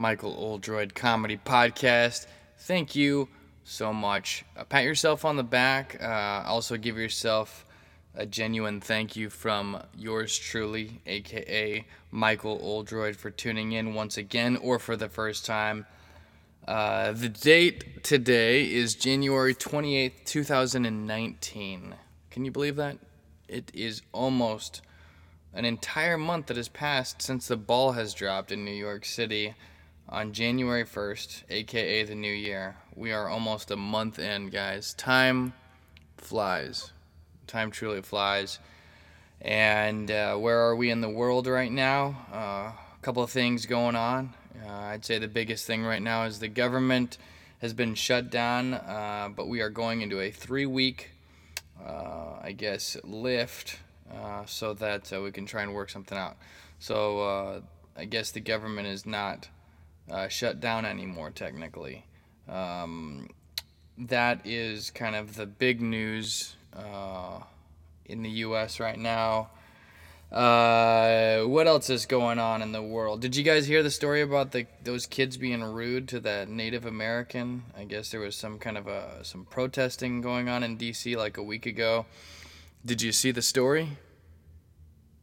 Michael Oldroyd Comedy Podcast. Thank you so much. Uh, pat yourself on the back. Uh, also, give yourself a genuine thank you from yours truly, aka Michael Oldroyd, for tuning in once again or for the first time. Uh, the date today is January 28th, 2019. Can you believe that? It is almost an entire month that has passed since the ball has dropped in New York City on January 1st, aka the new year. We are almost a month in, guys. Time flies. Time truly flies. And uh, where are we in the world right now? Uh, a couple of things going on. Uh, I'd say the biggest thing right now is the government has been shut down, uh, but we are going into a three week, uh, I guess, lift uh, so that we can try and work something out. So I guess the government is not uh, shut down anymore, technically. Um, that is kind of the big news uh, in the U.S. right now. Uh, what else is going on in the world? Did you guys hear the story about the those kids being rude to that Native American? I guess there was some kind of a some protesting going on in D.C. like a week ago. Did you see the story?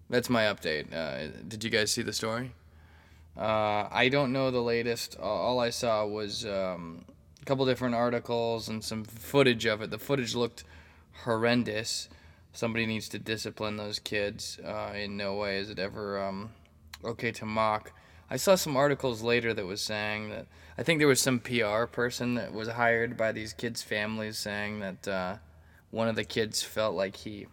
That's my update. Uh, did you guys see the story? Uh, I don't know the latest. All I saw was um, a couple different articles and some footage of it. The footage looked horrendous. Somebody needs to discipline those kids. Uh, in no way is it ever um, okay to mock. I saw some articles later that was saying that I think there was some PR person that was hired by these kids' families saying that uh, one of the kids felt like he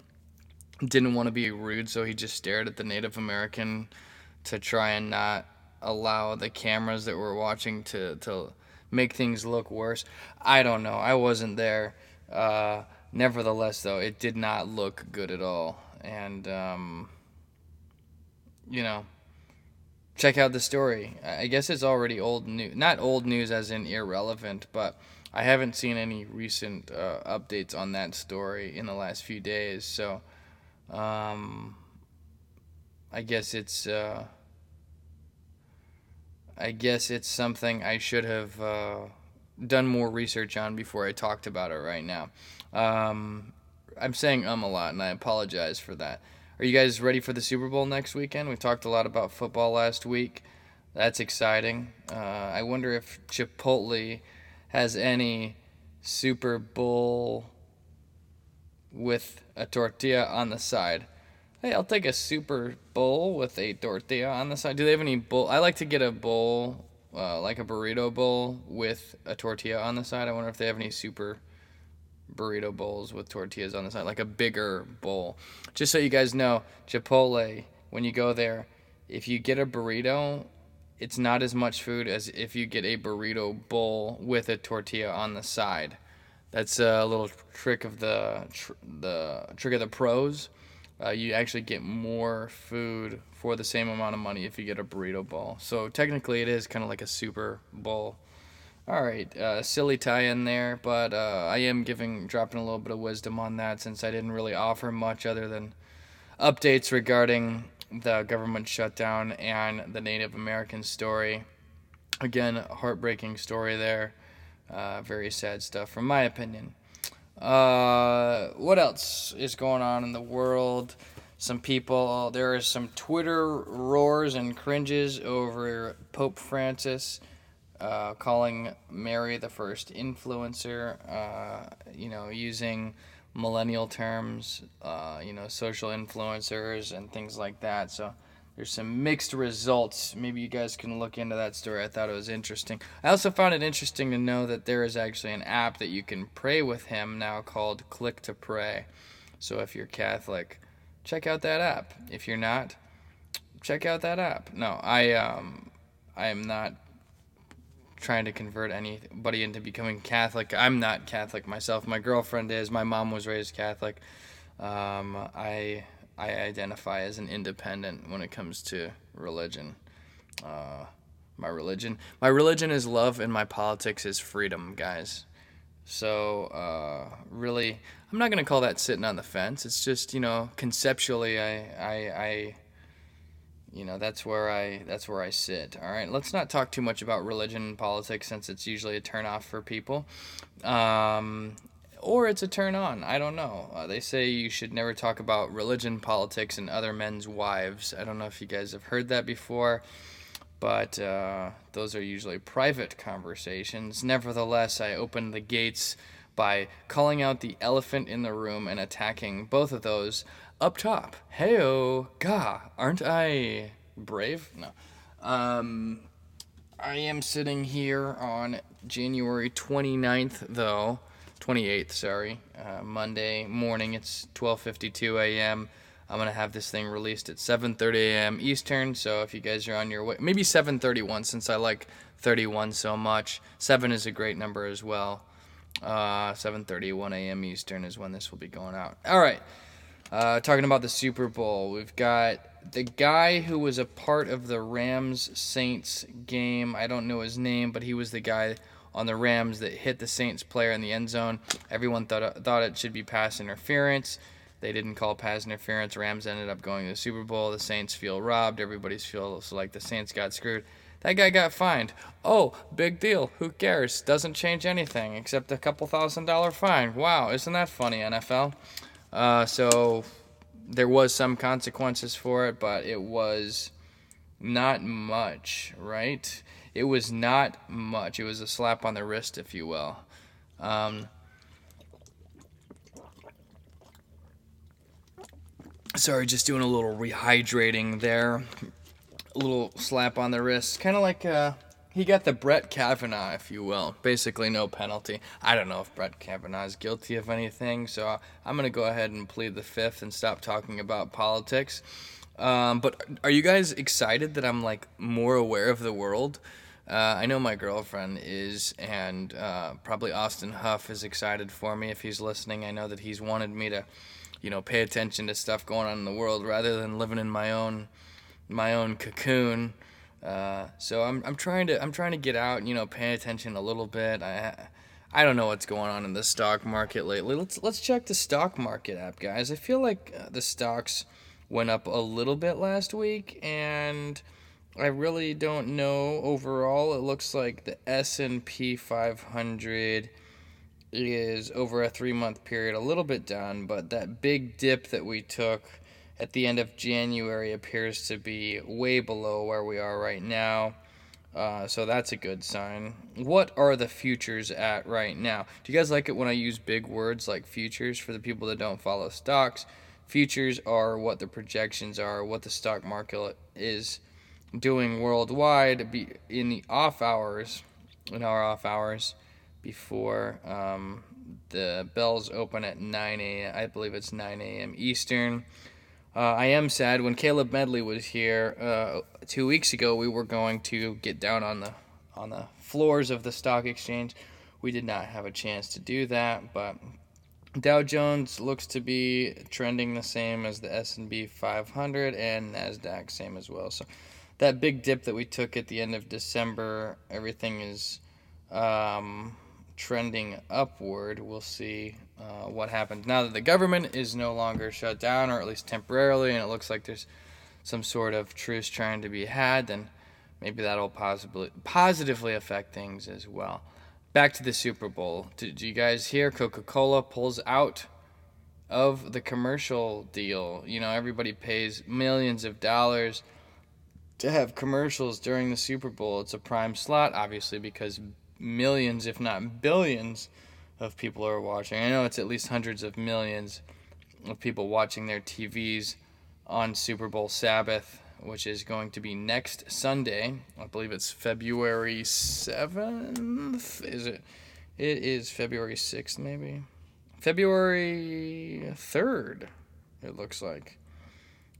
didn't want to be rude, so he just stared at the Native American to try and not allow the cameras that were watching to to make things look worse. I don't know. I wasn't there. Uh, nevertheless, though, it did not look good at all. And um, you know, check out the story. I guess it's already old news. Not old news as in irrelevant, but I haven't seen any recent uh, updates on that story in the last few days. So, um, I guess it's. Uh, I guess it's something I should have uh, done more research on before I talked about it right now. Um, I'm saying um a lot, and I apologize for that. Are you guys ready for the Super Bowl next weekend? We talked a lot about football last week. That's exciting. Uh, I wonder if Chipotle has any Super Bowl with a tortilla on the side. Hey, I'll take a super bowl with a tortilla on the side. Do they have any bowl? I like to get a bowl, uh, like a burrito bowl with a tortilla on the side. I wonder if they have any super burrito bowls with tortillas on the side, like a bigger bowl. Just so you guys know, Chipotle, when you go there, if you get a burrito, it's not as much food as if you get a burrito bowl with a tortilla on the side. That's a little trick of the tr- the trick of the pros uh, you actually get more food for the same amount of money if you get a burrito bowl. So technically, it is kind of like a super bowl. All right, uh, silly tie-in there, but uh, I am giving dropping a little bit of wisdom on that since I didn't really offer much other than updates regarding the government shutdown and the Native American story. Again, heartbreaking story there. Uh, very sad stuff, from my opinion. Uh, what else is going on in the world? Some people, there are some Twitter roars and cringes over Pope Francis uh, calling Mary the first influencer, uh, you know, using millennial terms, uh, you know, social influencers and things like that. So, there's some mixed results. Maybe you guys can look into that story. I thought it was interesting. I also found it interesting to know that there is actually an app that you can pray with him now called Click to Pray. So if you're Catholic, check out that app. If you're not, check out that app. No, I um I am not trying to convert anybody into becoming Catholic. I'm not Catholic myself. My girlfriend is. My mom was raised Catholic. Um, I I identify as an independent when it comes to religion. Uh, my religion, my religion is love, and my politics is freedom, guys. So uh, really, I'm not gonna call that sitting on the fence. It's just you know conceptually, I I, I you know that's where I that's where I sit. All right, let's not talk too much about religion and politics since it's usually a turnoff for people, um, or it's a turn on. I don't know. Uh, they say you should never talk about religion, politics, and other men's wives. I don't know if you guys have heard that before, but uh, those are usually private conversations. Nevertheless, I opened the gates by calling out the elephant in the room and attacking both of those up top. Heyo, ga, aren't I brave? No. Um, I am sitting here on January 29th, though. 28th, sorry. Uh, Monday morning. It's 12:52 a.m. I'm gonna have this thing released at 7:30 a.m. Eastern. So if you guys are on your way, maybe 7:31 since I like 31 so much. Seven is a great number as well. Uh, 7:31 a.m. Eastern is when this will be going out. All right. Uh, talking about the Super Bowl, we've got the guy who was a part of the Rams Saints game. I don't know his name, but he was the guy on the Rams that hit the Saints player in the end zone. Everyone thought thought it should be pass interference. They didn't call pass interference. Rams ended up going to the Super Bowl. The Saints feel robbed. Everybody's feels like the Saints got screwed. That guy got fined. Oh, big deal. Who cares? Doesn't change anything except a couple thousand dollar fine. Wow, isn't that funny, NFL? Uh, so there was some consequences for it, but it was not much, right? It was not much. It was a slap on the wrist, if you will. Um, sorry, just doing a little rehydrating there. A little slap on the wrist, kind of like uh, he got the Brett Kavanaugh, if you will. Basically, no penalty. I don't know if Brett Kavanaugh is guilty of anything, so I'm going to go ahead and plead the fifth and stop talking about politics. Um, but are you guys excited that I'm like more aware of the world? Uh, I know my girlfriend is, and uh, probably Austin Huff is excited for me if he's listening. I know that he's wanted me to, you know, pay attention to stuff going on in the world rather than living in my own, my own cocoon. Uh, so I'm I'm trying to I'm trying to get out, you know, pay attention a little bit. I I don't know what's going on in the stock market lately. Let's let's check the stock market app, guys. I feel like uh, the stocks went up a little bit last week and I really don't know overall. It looks like the S&P 500 is over a 3-month period a little bit down, but that big dip that we took at the end of January appears to be way below where we are right now. Uh, so that's a good sign. What are the futures at right now? Do you guys like it when I use big words like futures for the people that don't follow stocks? Futures are what the projections are, what the stock market is doing worldwide be in the off hours, in our off hours, before um, the bells open at 9 a.m. I believe it's 9 a.m. Eastern. Uh, I am sad. When Caleb Medley was here uh, two weeks ago, we were going to get down on the on the floors of the stock exchange. We did not have a chance to do that, but Dow Jones looks to be trending the same as the S&P 500 and Nasdaq same as well. So that big dip that we took at the end of December, everything is um, trending upward. We'll see uh, what happens now that the government is no longer shut down, or at least temporarily, and it looks like there's some sort of truce trying to be had. Then maybe that'll possibly positively affect things as well. Back to the Super Bowl. Did you guys hear Coca-Cola pulls out of the commercial deal? You know, everybody pays millions of dollars to have commercials during the Super Bowl. It's a prime slot, obviously, because millions, if not billions, of people are watching. I know it's at least hundreds of millions of people watching their TVs on Super Bowl Sabbath, which is going to be next Sunday. I believe it's February 7th. Is it? It is February 6th, maybe. February 3rd, it looks like.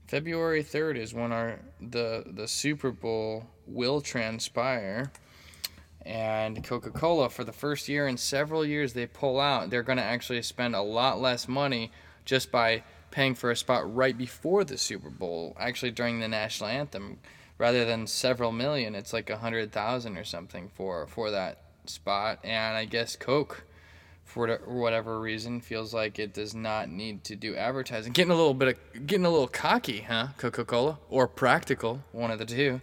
February 3rd is when our the the Super Bowl will transpire And Coca Cola, for the first year in several years, they pull out. They're going to actually spend a lot less money just by paying for a spot right before the Super Bowl, actually during the national anthem, rather than several million. It's like a hundred thousand or something for for that spot. And I guess Coke, for whatever reason, feels like it does not need to do advertising. Getting a little bit of getting a little cocky, huh? Coca Cola or practical, one of the two.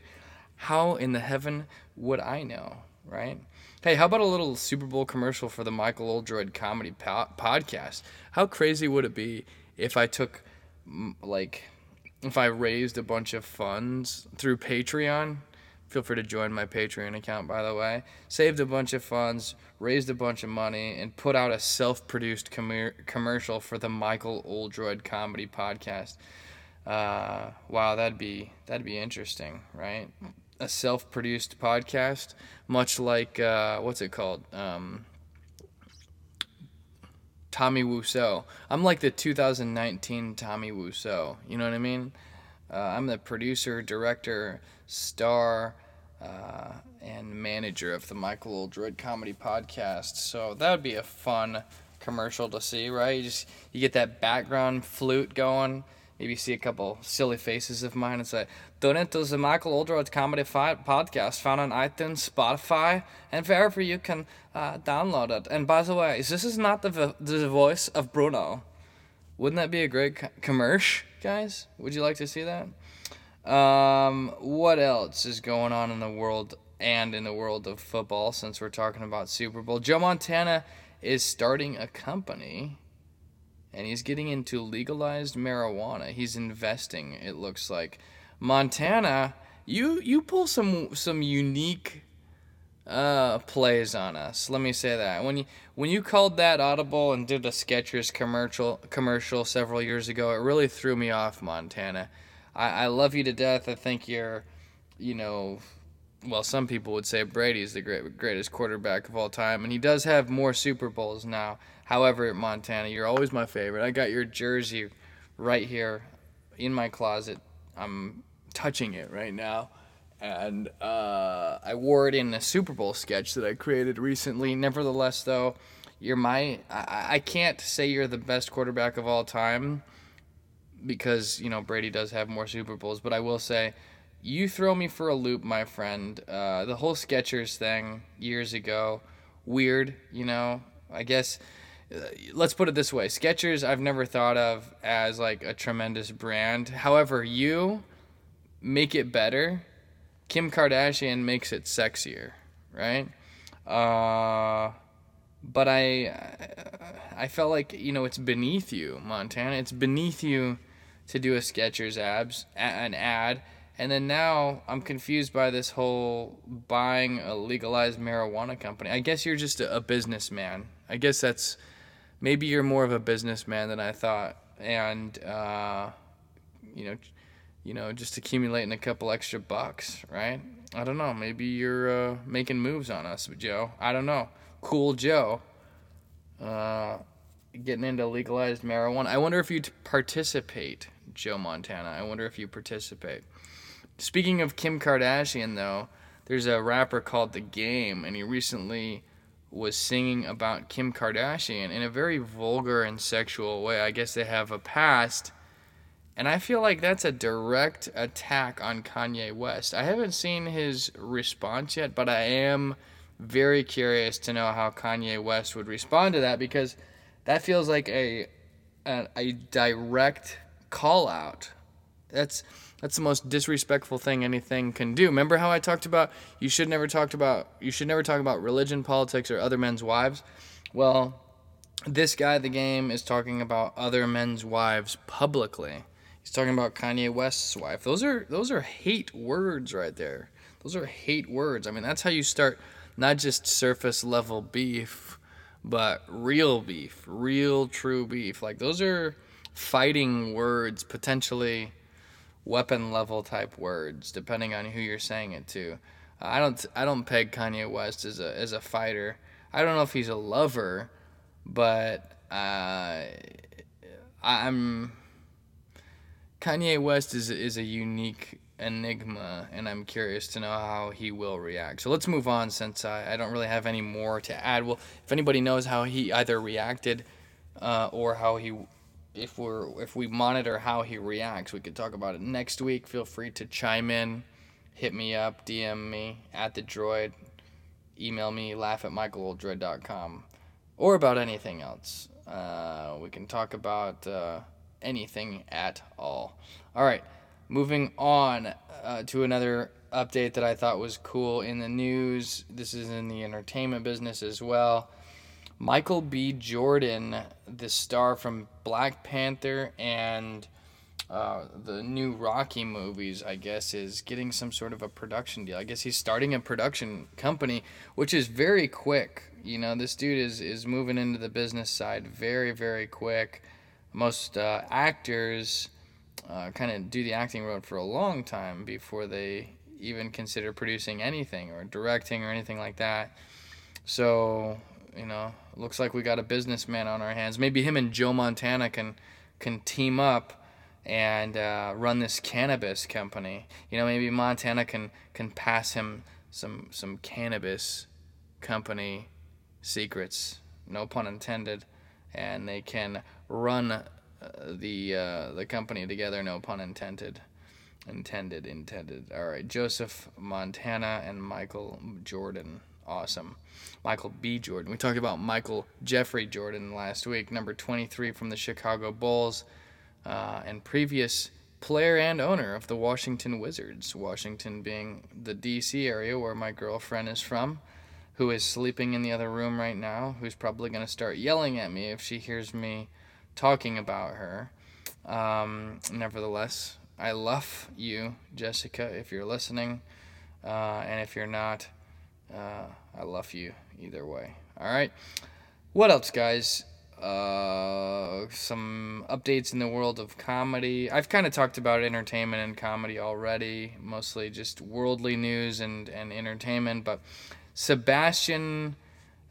How in the heaven would I know, right? Hey, how about a little Super Bowl commercial for the Michael Oldroyd comedy po- podcast? How crazy would it be if I took, like, if I raised a bunch of funds through Patreon? Feel free to join my Patreon account, by the way. Saved a bunch of funds, raised a bunch of money, and put out a self produced com- commercial for the Michael Oldroyd comedy podcast. Uh, wow, that'd be that'd be interesting, right? a self-produced podcast, much like uh, what's it called? Um, Tommy Wiseau. I'm like the 2019 Tommy Wiseau. You know what I mean? Uh, I'm the producer, director, star, uh, and manager of the Michael Oldroyd Comedy Podcast. So that would be a fun commercial to see, right? You just you get that background flute going maybe see a couple silly faces of mine and say, Tune into the Michael Oldroyd Comedy Podcast, found on iTunes, Spotify, and wherever you can uh, download it. And by the way, this is not the, vo- the voice of Bruno. Wouldn't that be a great co- commercial, guys? Would you like to see that? Um, what else is going on in the world and in the world of football since we're talking about Super Bowl? Joe Montana is starting a company and he's getting into legalized marijuana. He's investing. It looks like Montana. You you pull some some unique uh, plays on us. Let me say that when you when you called that audible and did a Skechers commercial commercial several years ago, it really threw me off, Montana. I, I love you to death. I think you're, you know, well, some people would say Brady's the great, greatest quarterback of all time, and he does have more Super Bowls now. However, Montana, you're always my favorite. I got your jersey right here in my closet. I'm touching it right now. And uh, I wore it in a Super Bowl sketch that I created recently. Nevertheless, though, you're my. I, I can't say you're the best quarterback of all time because, you know, Brady does have more Super Bowls, but I will say you throw me for a loop, my friend. Uh, the whole Skechers thing years ago, weird, you know. I guess uh, let's put it this way: Skechers, I've never thought of as like a tremendous brand. However, you make it better. Kim Kardashian makes it sexier, right? Uh, but I, I felt like you know it's beneath you, Montana. It's beneath you to do a Skechers abs an ad and then now I'm confused by this whole buying a legalized marijuana company. I guess you're just a, a businessman. I guess that's maybe you're more of a businessman than I thought, and uh, you know, you know, just accumulating a couple extra bucks, right? I don't know. Maybe you're uh, making moves on us, Joe. I don't know. Cool Joe. Uh, getting into legalized marijuana. I wonder if you'd participate, Joe Montana. I wonder if you participate. Speaking of Kim Kardashian, though, there's a rapper called The Game, and he recently was singing about Kim Kardashian in a very vulgar and sexual way. I guess they have a past. And I feel like that's a direct attack on Kanye West. I haven't seen his response yet, but I am very curious to know how Kanye West would respond to that because that feels like a a, a direct call out. That's that's the most disrespectful thing anything can do. Remember how I talked about you should never talk about you should never talk about religion, politics, or other men's wives? Well, this guy, the game, is talking about other men's wives publicly. He's talking about Kanye West's wife. Those are those are hate words right there. Those are hate words. I mean, that's how you start not just surface level beef, but real beef, real true beef. Like those are fighting words potentially weapon level type words, depending on who you're saying it to. Uh, I don't I don't peg Kanye West as a as a fighter. I don't know if he's a lover, but uh, I'm Kanye West is is a unique enigma, and I'm curious to know how he will react. So let's move on since I, I don't really have any more to add. Well, if anybody knows how he either reacted uh, or how he, if we're if we monitor how he reacts, we could talk about it next week. Feel free to chime in, hit me up, DM me at the droid, email me laugh at michaeloldroyd.com, or about anything else. Uh, we can talk about uh, anything at all. All right, moving on uh, to another update that I thought was cool in the news. This is in the entertainment business as well. Michael B. Jordan, the star from Black Panther and uh, the new Rocky movies, I guess, is getting some sort of a production deal. I guess he's starting a production company, which is very quick. You know, this dude is, is moving into the business side very, very quick. Most uh, actors uh, kind of do the acting road for a long time before they even consider producing anything or directing or anything like that. So you know, looks like we got a businessman on our hands. Maybe him and Joe Montana can can team up and uh, run this cannabis company. You know, maybe Montana can can pass him some some cannabis company secrets, no pun intended, and they can run uh, the uh, the company together, no pun intended. Intended, intended. All right, Joseph Montana and Michael Jordan awesome. Michael B. Jordan. We talked about Michael Jeffrey Jordan last week, number 23 from the Chicago Bulls, uh, and previous player and owner of the Washington Wizards. Washington being the D.C. area where my girlfriend is from, who is sleeping in the other room right now, who's probably going to start yelling at me if she hears me talking about her. Um, nevertheless, I love you, Jessica, if you're listening. Uh, and if you're not, uh, I love you either way. All right. What else, guys? Uh, some updates in the world of comedy. I've kind of talked about entertainment and comedy already, mostly just worldly news and, and entertainment. But Sebastian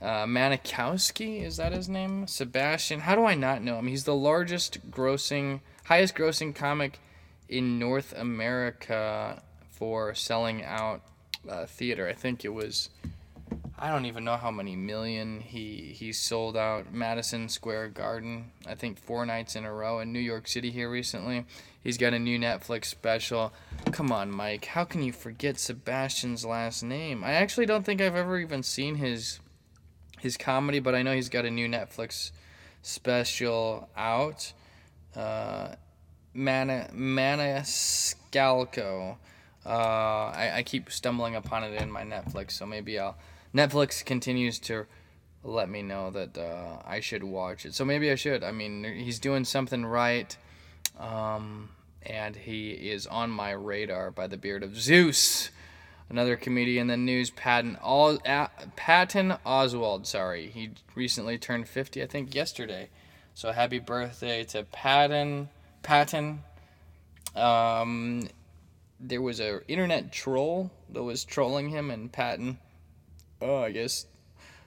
uh, Maniscalco, is that his name? Sebastian, how do I not know him? He's the largest grossing, highest grossing comic in North America for selling out uh, theater. I think it was I don't even know how many million he he sold out Madison Square Garden. I think four nights in a row in New York City here recently. He's got a new Netflix special. Come on, Mike. How can you forget Sebastian's last name? I actually don't think I've ever even seen his his comedy, but I know he's got a new Netflix special out. Uh, Mana Maniscalco. Uh, I, I keep stumbling upon it in my Netflix, so maybe I'll. Netflix continues to let me know that uh, I should watch it. So maybe I should. I mean, he's doing something right, um, and he is on my radar by the beard of Zeus. Another comedian in the news, Patton, Os- Patton Oswalt. Sorry, he recently turned 50, I think, yesterday. So happy birthday to Patton. Patton. Um, there was a internet troll that was trolling him, and Patton, oh, I guess,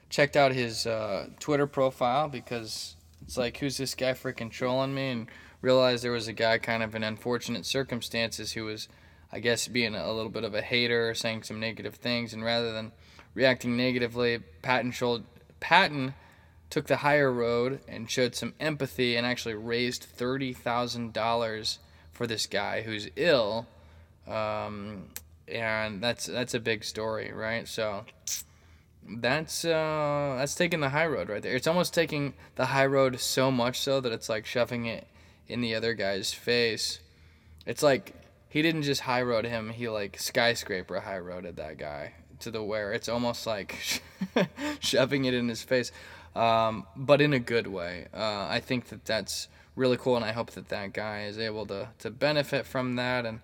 checked out his uh, Twitter profile because it's like, who's this guy freaking trolling me? And realized there was a guy kind of in unfortunate circumstances who was, I guess, being a little bit of a hater, saying some negative things, and rather than reacting negatively, Patton showed Patton took the higher road and showed some empathy and actually raised thirty thousand dollars for this guy who's ill um, and that's that's a big story, right? So that's uh, that's taking the high road right there. It's almost taking the high road so much so that it's like shoving it in the other guy's face. It's like he didn't just high road him; he like skyscraper high roaded that guy to the where it's almost like shoving it in his face, um, but in a good way. Uh, I think that that's really cool, and I hope that that guy is able to to benefit from that and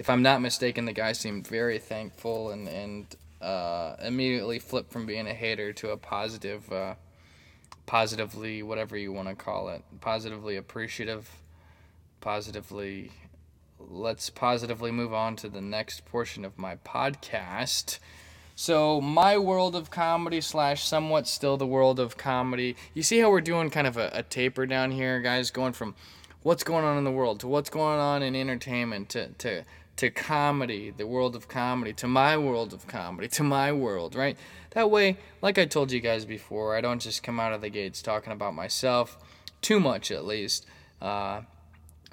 if I'm not mistaken, the guy seemed very thankful and and uh, immediately flipped from being a hater to a positive, uh, positively whatever you want to call it, positively appreciative, positively. Let's positively move on to the next portion of my podcast. So, my world of comedy slash somewhat still the world of comedy. You see how we're doing kind of a, a taper down here, guys, going from what's going on in the world to what's going on in entertainment to, to to comedy, the world of comedy, to my world of comedy, to my world, right? That way, like I told you guys before, I don't just come out of the gates talking about myself, too much at least. Uh,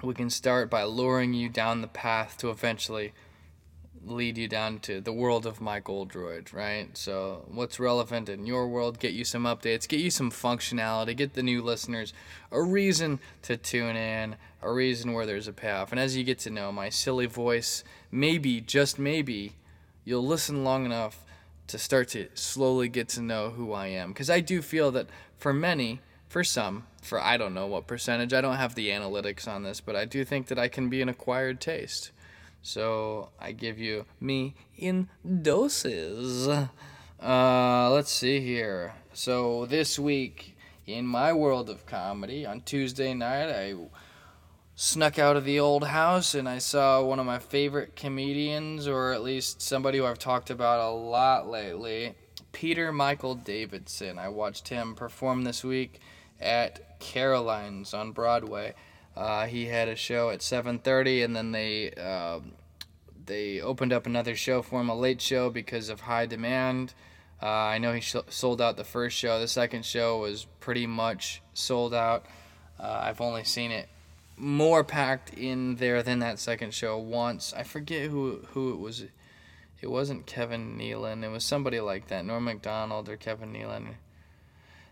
we can start by luring you down the path to eventually lead you down to the world of Mike Oldroyd, right? So, what's relevant in your world? Get you some updates, get you some functionality, get the new listeners a reason to tune in, a reason where there's a payoff. And as you get to know my silly voice, maybe, just maybe, you'll listen long enough to start to slowly get to know who I am. Because I do feel that for many, for some, for I don't know what percentage, I don't have the analytics on this, but I do think that I can be an acquired taste. So I give you me in doses. Uh, let's see here. So this week in my world of comedy, on Tuesday night, I snuck out of the old house and I saw one of my favorite comedians, or at least somebody who I've talked about a lot lately, Peter Michael Davidson. I watched him perform this week at Caroline's on Broadway. Uh, he had a show at 7:30, and then they uh, they opened up another show for him, a late show because of high demand. Uh, I know he sh- sold out the first show. The second show was pretty much sold out. Uh, I've only seen it more packed in there than that second show once. I forget who who it was. It wasn't Kevin Nealon. It was somebody like that, Norm Macdonald or Kevin Nealon.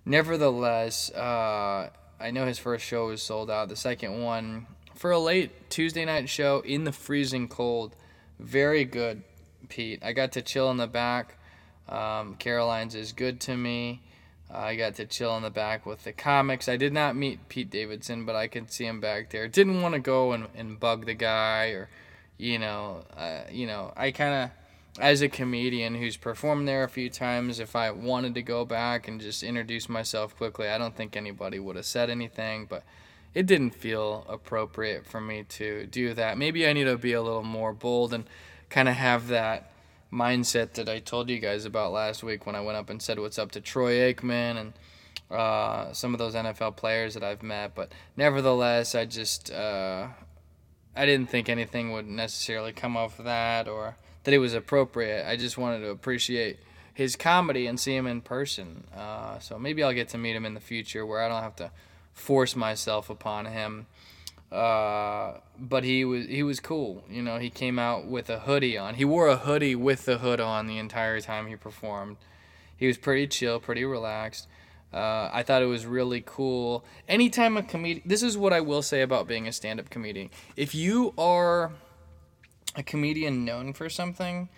Nevertheless, uh, I know his first show was sold out. The second one, for a late Tuesday night show in the freezing cold, very good, Pete. I got to chill in the back. Um, Caroline's is good to me. Uh, I got to chill in the back with the comics. I did not meet Pete Davidson, but I could see him back there. Didn't want to go and, and bug the guy or, you know, uh, you know. I kind of as a comedian who's performed there a few times, if I wanted to go back and just introduce myself quickly, I don't think anybody would have said anything, but it didn't feel appropriate for me to do that. Maybe I need to be a little more bold and kind of have that mindset that I told you guys about last week when I went up and said what's up to Troy Aikman and uh, some of those NFL players that I've met. But nevertheless, I just uh, I didn't think anything would necessarily come off that or that it was appropriate. I just wanted to appreciate his comedy and see him in person. Uh, so maybe I'll get to meet him in the future where I don't have to force myself upon him. Uh, but he was he was cool. You know, he came out with a hoodie on. He wore a hoodie with the hood on the entire time he performed. He was pretty chill, pretty relaxed. Uh, I thought it was really cool. Anytime a comedian, this is what I will say about being a stand-up comedian. If you are a comedian known for something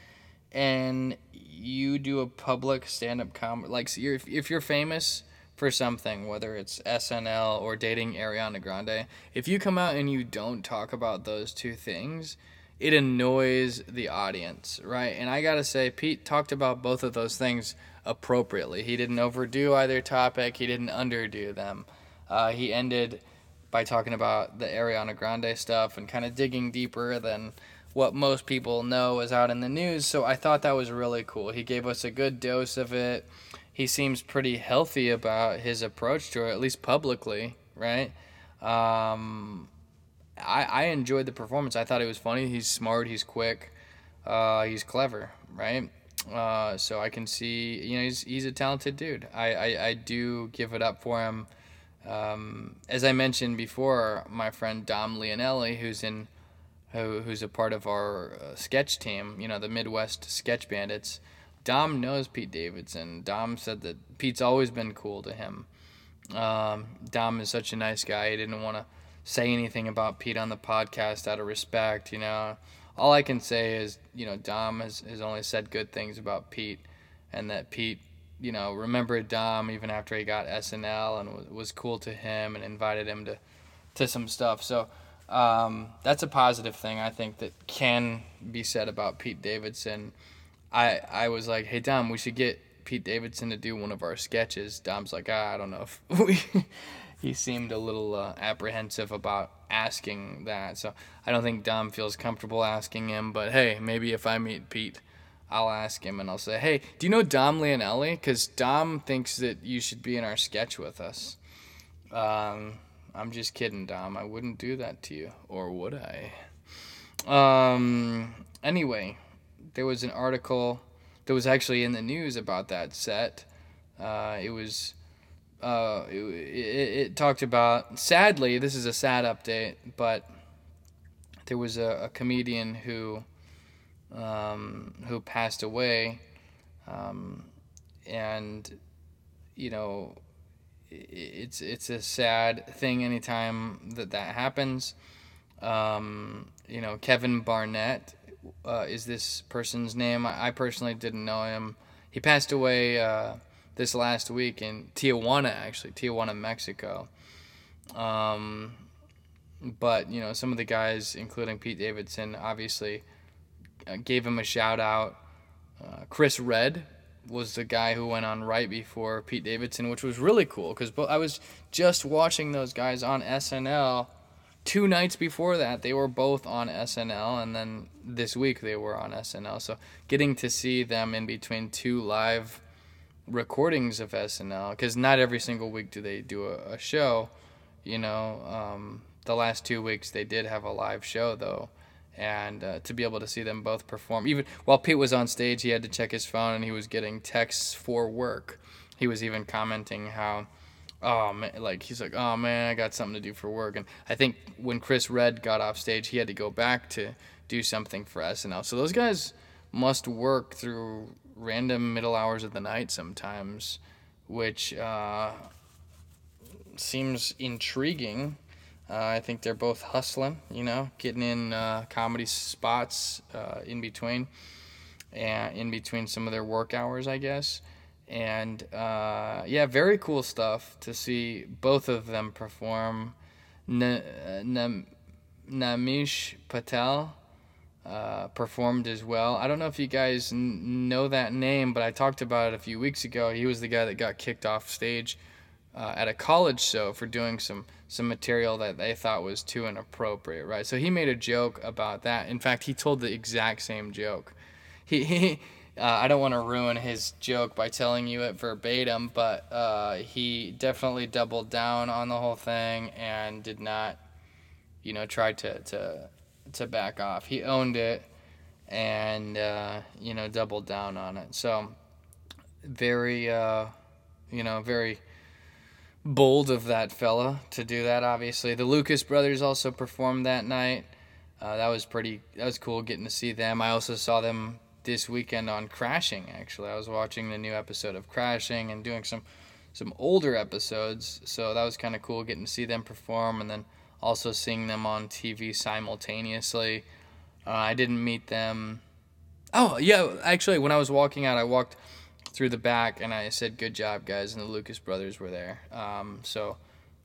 and you do a public stand-up comedy like so you're, if you're famous for something whether it's SNL or dating Ariana Grande if you come out and you don't talk about those two things it annoys the audience right? And I got to say Pete talked about both of those things appropriately. He didn't overdo either topic. He didn't underdo them. Uh, he ended by talking about the Ariana Grande stuff and kind of digging deeper than what most people know is out in the news. So I thought that was really cool. He gave us a good dose of it. He seems pretty healthy about his approach to it, at least publicly, right? Um, I, I enjoyed the performance. I thought it was funny. He's smart. He's quick. Uh, he's clever, right? Uh, so I can see, you know, he's, he's a talented dude. I, I, I do give it up for him. Um, as I mentioned before, my friend Dom Leonelli, who's in who, who's a part of our uh, sketch team, you know, the Midwest Sketch Bandits, Dom knows Pete Davidson. Dom said that Pete's always been cool to him. Um, Dom is such a nice guy. He didn't want to say anything about Pete on the podcast out of respect, you know. All I can say is, you know, Dom has, has only said good things about Pete and that Pete, you know, remembered Dom even after he got SNL and was, was cool to him and invited him to, to some stuff. So, um, that's a positive thing I think that can be said about Pete Davidson. I I was like, hey Dom, we should get Pete Davidson to do one of our sketches. Dom's like, ah, I don't know if we. he seemed a little uh, apprehensive about asking that, so I don't think Dom feels comfortable asking him. But hey, maybe if I meet Pete, I'll ask him and I'll say, hey, do you know Dom Leonelli? Because Dom thinks that you should be in our sketch with us. Um, I'm just kidding, Dom. I wouldn't do that to you, or would I? Um. Anyway, there was an article that was actually in the news about that set. Uh, it was. Uh, it, it, it talked about. Sadly, this is a sad update, but there was a, a comedian who um, who passed away, um, and you know, it's it's a sad thing anytime that that happens. Um, you know, Kevin Barnett uh, is this person's name. I, I, personally didn't know him. He passed away uh, this last week in Tijuana, actually, Tijuana, Mexico. Um, but you know, some of the guys, including Pete Davidson, obviously uh, gave him a shout out. Uh, Chris Redd was the guy who went on right before Pete Davidson, which was really cool because I was just watching those guys on SNL two nights before that. They were both on SNL, and then this week they were on SNL. So getting to see them in between two live recordings of SNL, because not every single week do they do a, a show. You know, um, the last two weeks they did have a live show though and uh, to be able to see them both perform. Even while Pete was on stage, he had to check his phone and he was getting texts for work. He was even commenting how, oh man, like he's like, oh man, I got something to do for work. And I think when Chris Redd got off stage, he had to go back to do something for SNL. So those guys must work through random middle hours of the night sometimes, which uh, seems intriguing uh, I think they're both hustling, you know, getting in uh, comedy spots uh, in between, and in between some of their work hours, I guess. And uh, yeah, very cool stuff to see both of them perform. N- N- Naimish Patel uh, performed as well. I don't know if you guys n- know that name, but I talked about it a few weeks ago. He was the guy that got kicked off stage uh, at a college show for doing some some material that they thought was too inappropriate, right? So he made a joke about that. In fact, he told the exact same joke. He, he uh, I don't want to ruin his joke by telling you it verbatim, but uh, he definitely doubled down on the whole thing and did not, you know, try to to to back off. He owned it and uh, you know doubled down on it. So very, uh, you know, very bold of that fella to do that. Obviously, the Lucas brothers also performed that night. Uh, that was pretty. That was cool getting to see them. I also saw them this weekend on Crashing. Actually, I was watching the new episode of Crashing and doing some some older episodes. So that was kind of cool getting to see them perform and then also seeing them on TV simultaneously. Uh, I didn't meet them. Oh yeah, actually, when I was walking out, I walked through the back, and I said, "Good job, guys." And the Lucas brothers were there, um, so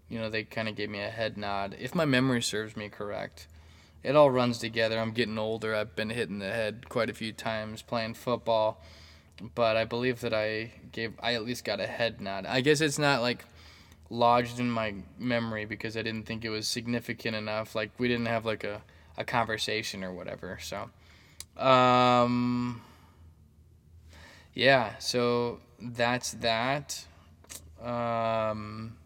you know they kind of gave me a head nod. If my memory serves me correct, it all runs together. I'm getting older. I've been hit in the head quite a few times playing football, but I believe that I gave I at least got a head nod. I guess it's not like lodged in my memory because I didn't think it was significant enough. Like we didn't have like a a conversation or whatever. So. Um, yeah, so that's that. Um,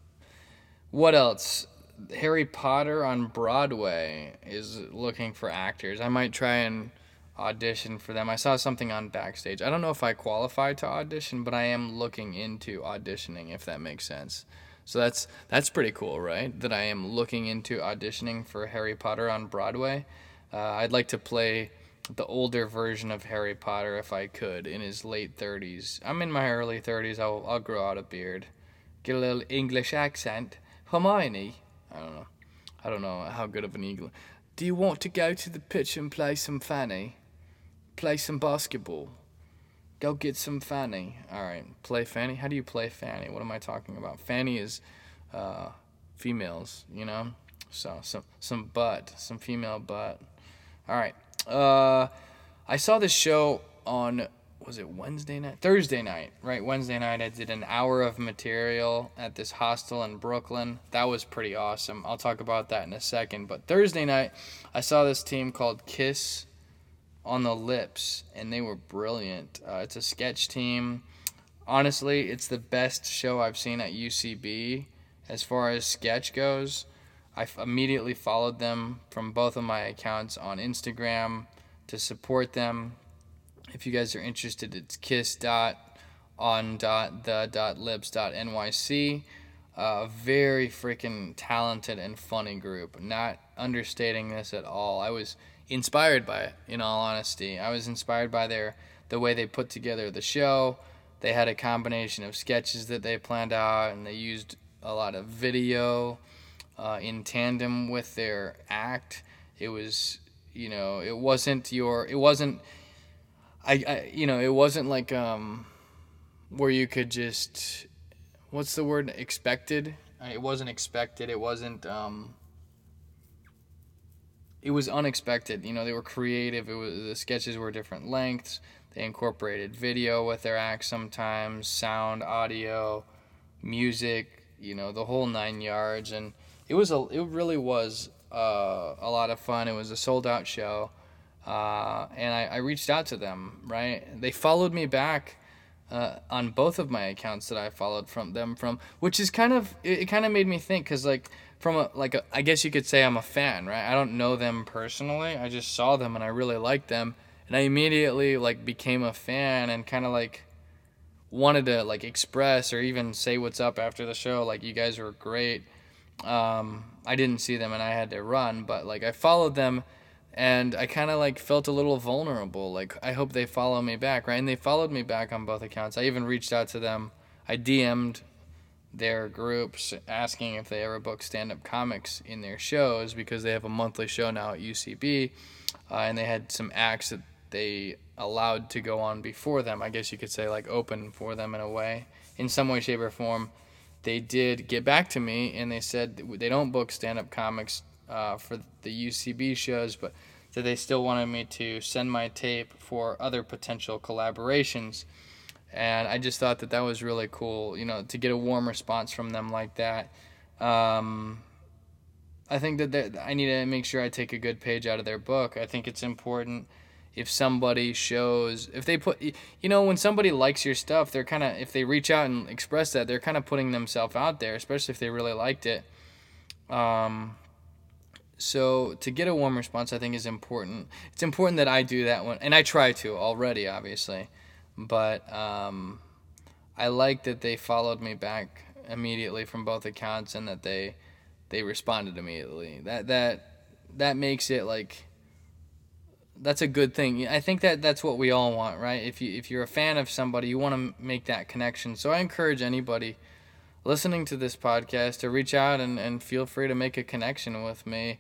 what else? Harry Potter on Broadway is looking for actors. I might try and audition for them. I saw something on Backstage. I don't know if I qualify to audition, but I am looking into auditioning if that makes sense. So that's that's pretty cool, right? That I am looking into auditioning for Harry Potter on Broadway. Uh, I'd like to play the older version of Harry Potter if I could in his late 30s. I'm in my early 30s. I'll I'll grow out a beard, get a little English accent. Hermione, I don't know. I don't know how good of an English. Do you want to go to the pitch and play some fanny? Play some basketball. Go get some fanny. All right, play fanny. How do you play fanny? What am I talking about? Fanny is uh, females, you know. So some some butt, some female butt. All right. Uh, I saw this show on was it Wednesday night? Thursday night, right? Wednesday night, I did an hour of material at this hostel in Brooklyn. That was pretty awesome. I'll talk about that in a second. But Thursday night, I saw this team called Kiss on the Lips, and they were brilliant. Uh, it's a sketch team. Honestly, it's the best show I've seen at UCB as far as sketch goes. I f- immediately followed them from both of my accounts on Instagram to support them. If you guys are interested, it's kiss dot on dot the dot lips dot nyc. A very freaking talented and funny group. Not understating this at all. I was inspired by it. In all honesty, I was inspired by their the way they put together the show. They had a combination of sketches that they planned out, and they used a lot of video uh, in tandem with their act. It was, you know, it wasn't your, it wasn't, I, I you know, it wasn't like um, where you could just, what's the word, expected. It wasn't expected. It wasn't. Um, it was unexpected. You know, they were creative. It was the sketches were different lengths. They incorporated video with their acts sometimes, sound, audio, music. You know, the whole nine yards, and it was a. It really was uh, a lot of fun. It was a sold out show, uh, and I, I reached out to them. Right, they followed me back. Uh, on both of my accounts that I followed from them from, which is kind of it, it kind of made me think because like from a like a, I guess you could say I'm a fan, right? I don't know them personally. I just saw them and I really liked them, and I immediately like became a fan and kind of like wanted to like express or even say what's up after the show. Like you guys were great. Um, I didn't see them and I had to run, but like I followed them and I kind of like felt a little vulnerable. Like I hope they follow me back, right? And they followed me back on both accounts. I even reached out to them. I DM'd their groups asking if they ever book stand-up comics in their shows because they have a monthly show now at UCB, uh, and they had some acts that they allowed to go on before them. I guess you could say like open for them in a way, in some way, shape, or form. They did get back to me and they said they don't book stand-up comics uh, for the UCB shows, but that they still wanted me to send my tape for other potential collaborations. And I just thought that that was really cool, you know, to get a warm response from them like that. Um, I think that I need to make sure I take a good page out of their book. I think it's important if somebody shows if they put you know when somebody likes your stuff they're kind of if they reach out and express that they're kind of putting themselves out there especially if they really liked it. Um, so to get a warm response i think is important. It's important that i do that one and i try to already obviously but um, i like that they followed me back immediately from both accounts and that they they responded immediately. That that that makes it like that's a good thing i think that that's what we all want right if you if you're a fan of somebody you want to make that connection so i encourage anybody listening to this podcast to reach out and, and feel free to make a connection with me.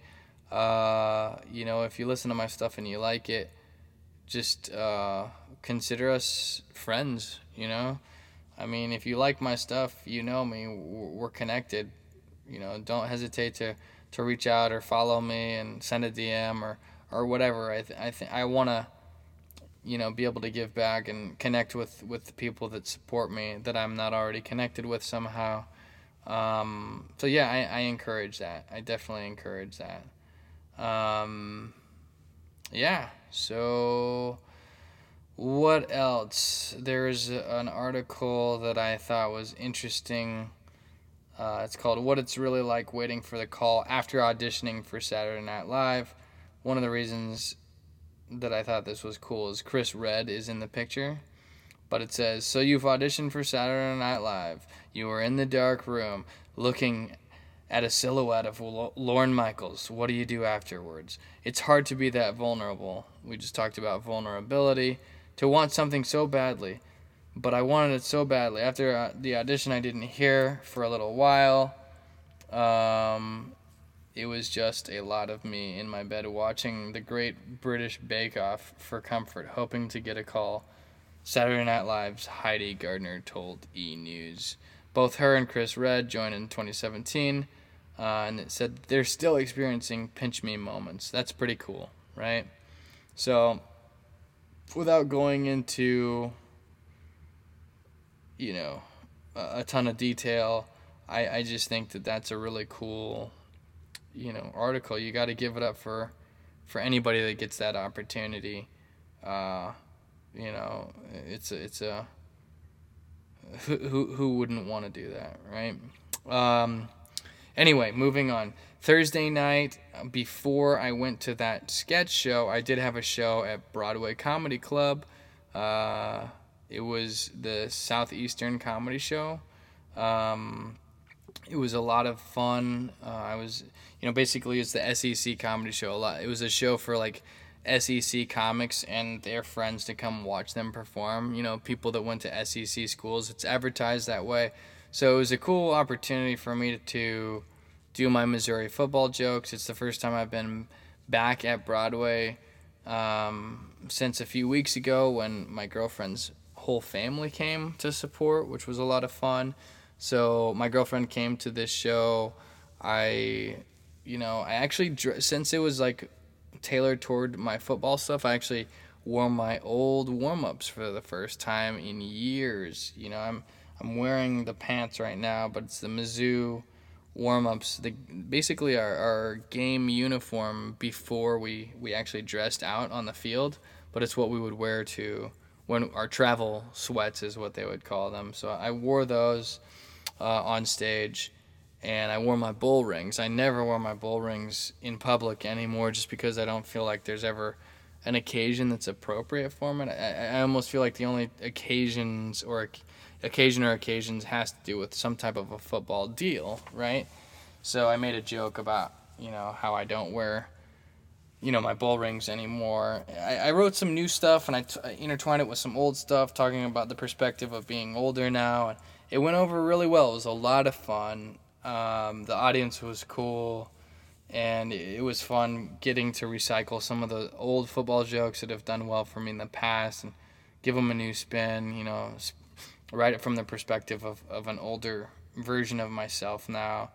Uh, you know, if you listen to my stuff and you like it, just uh, consider us friends, you know? I mean, if you like my stuff, you know me, we're connected. You know, don't hesitate to, to reach out or follow me and send a DM or, or whatever. I, th- I, th- I want to you know be able to give back and connect with with the people that support me that I'm not already connected with somehow. Um, so yeah, I, I encourage that. I definitely encourage that. Um, yeah. So what else? There's an article that I thought was interesting. Uh, it's called "What It's Really Like Waiting for the Call After Auditioning for Saturday Night Live." One of the reasons that I thought this was cool is Chris Redd is in the picture, but it says, "So you've auditioned for Saturday Night Live. You were in the dark room looking at a silhouette of Lorne Michaels. What do you do afterwards? It's hard to be that vulnerable. We just talked about vulnerability. To want something so badly, but I wanted it so badly. After uh, the audition, I didn't hear for a little while. Um, it was just a lot of me in my bed watching the great British Bake Off for comfort, hoping to get a call. Saturday Night Live's Heidi Gardner told E! News. Both her and Chris Redd joined in 2017, uh, and it said they're still experiencing pinch me moments. That's pretty cool, right? So, without going into, you know, a, a ton of detail, I, I just think that that's a really cool you know article. You got to give it up for for anybody that gets that opportunity. Uh, you know, it's a, it's a who who, who wouldn't want to do that, right? Um, anyway, moving on. Thursday night, before I went to that sketch show, I did have a show at Broadway Comedy Club. Uh, it was the Southeastern Comedy Show. Um, it was a lot of fun. Uh, I was, you know, basically it's the SEC comedy show. A lot. It was a show for like SEC comics and their friends to come watch them perform. You know, people that went to SEC schools. It's advertised that way. So it was a cool opportunity for me to, do my Missouri football jokes. It's the first time I've been back at Broadway um, since a few weeks ago when my girlfriend's whole family came to support, which was a lot of fun. So my girlfriend came to this show. I, you know, I actually since it was like tailored toward my football stuff, I actually wore my old warm ups for the first time in years. You know, I'm I'm wearing the pants right now, but it's the Mizzou warm ups. Basically our, our game uniform before we we actually dressed out on the field, but it's what we would wear to when our travel sweats is what they would call them. So I wore those uh, on stage, and I wore my bull rings. I never wear my bull rings in public anymore, just because I don't feel like there's ever an occasion that's appropriate for it. I, I almost feel like the only occasions or occasion or occasions has to do with some type of a football deal, right? So I made a joke about you know how I don't wear you know my bull rings anymore. I, I wrote some new stuff and I, t- I intertwined it with some old stuff, talking about the perspective of being older now and it went over really well. It was a lot of fun. Um, the audience was cool, and it was fun getting to recycle some of the old football jokes that have done well for me in the past and give them a new spin. You know, write it from the perspective of, of an older version of myself now.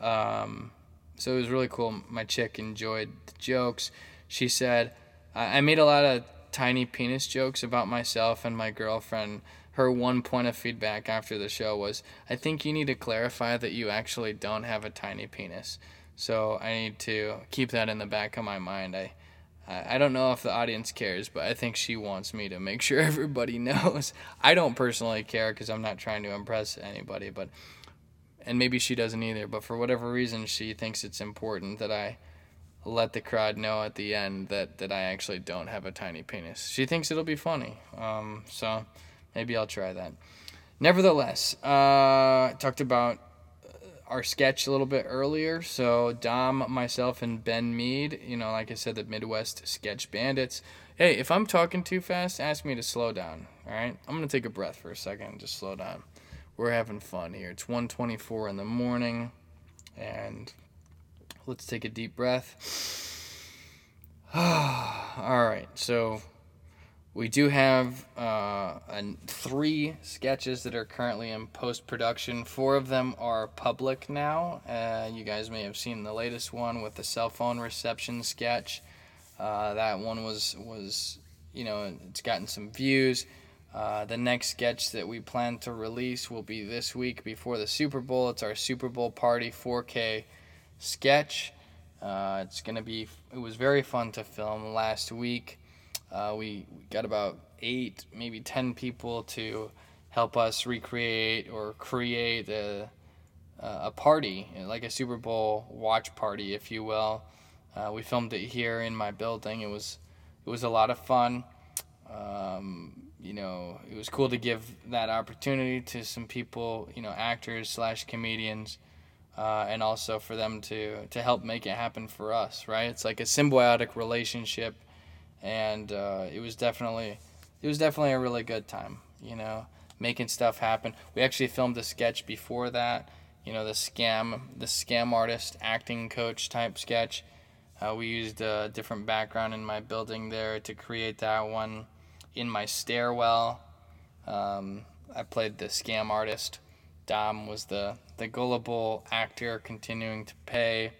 Um, so it was really cool. My chick enjoyed the jokes. She said, I made a lot of tiny penis jokes about myself and my girlfriend her one point of feedback after the show was, I think you need to clarify that you actually don't have a tiny penis. So I need to keep that in the back of my mind. I I don't know if the audience cares, but I think she wants me to make sure everybody knows. I don't personally care because I'm not trying to impress anybody, but and maybe she doesn't either. But for whatever reason, she thinks it's important that I let the crowd know at the end that that I actually don't have a tiny penis. She thinks it'll be funny. Um, so Maybe I'll try that. Nevertheless, uh, talked about uh, our sketch a little bit earlier. So Dom, myself, and Ben Mead, you know, like I said, the Midwest Sketch Bandits. Hey, if I'm talking too fast, ask me to slow down. All right, I'm gonna take a breath for a second and just slow down. We're having fun here. It's 1:24 in the morning, and let's take a deep breath. All right, so we do have uh, an, three sketches that are currently in post production. Four of them are public now. Uh, you guys may have seen the latest one with the cell phone reception sketch. Uh, that one was was you know it's gotten some views. Uh, the next sketch that we plan to release will be this week before the Super Bowl. It's our Super Bowl party 4K sketch. Uh, it's gonna be. It was very fun to film last week. Uh, we, got about eight, maybe ten people to help us recreate or create a, a party, like a Super Bowl watch party, if you will. Uh, we filmed it here in my building. It was it was a lot of fun. Um, you know, it was cool to give that opportunity to some people, you know, actors slash comedians, uh, and also for them to to help make it happen for us. Right? It's like a symbiotic relationship and uh, it was definitely it was definitely a really good time. You know, making stuff happen. We actually filmed a sketch before that. You know, the scam the scam artist acting coach type sketch. Uh, we used a different background in my building there to create that one. In my stairwell, um, I played the scam artist. Dom was the the gullible actor continuing to pay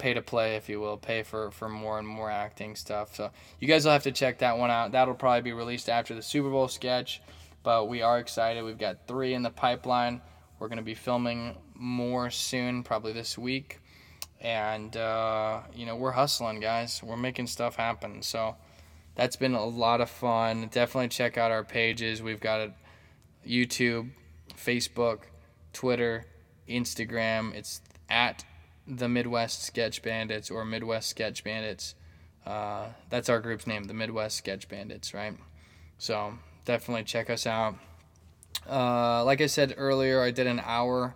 pay to play, if you will, pay for, for more and more acting stuff. So you guys will have to check that one out. That'll probably be released after the Super Bowl sketch, but we are excited. We've got three in the pipeline. We're going to be filming more soon, probably this week. And, uh, you know, we're hustling, guys. We're making stuff happen. So that's been a lot of fun. Definitely check out our pages. We've got a YouTube, Facebook, Twitter, Instagram. It's at the Midwest Sketch Bandits or Midwest Sketch Bandits. Uh, that's our group's name, the Midwest Sketch Bandits, right? So definitely check us out. Uh, like I said earlier, I did an hour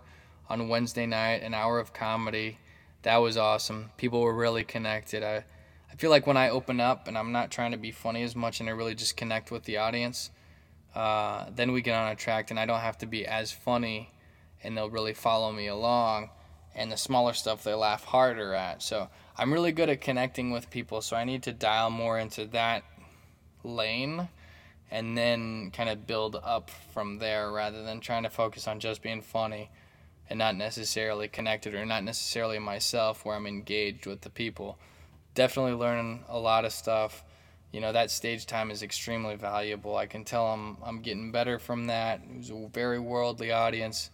on Wednesday night, an hour of comedy. That was awesome. People were really connected. I, I feel like when I open up and I'm not trying to be funny as much and I really just connect with the audience, uh, then we get on a track and I don't have to be as funny and they'll really follow me along. And the smaller stuff they laugh harder at. So I'm really good at connecting with people. So I need to dial more into that lane and then kind of build up from there rather than trying to focus on just being funny and not necessarily connected or not necessarily myself where I'm engaged with the people. Definitely learning a lot of stuff. You know, that stage time is extremely valuable. I can tell I'm I'm getting better from that. It was a very worldly audience.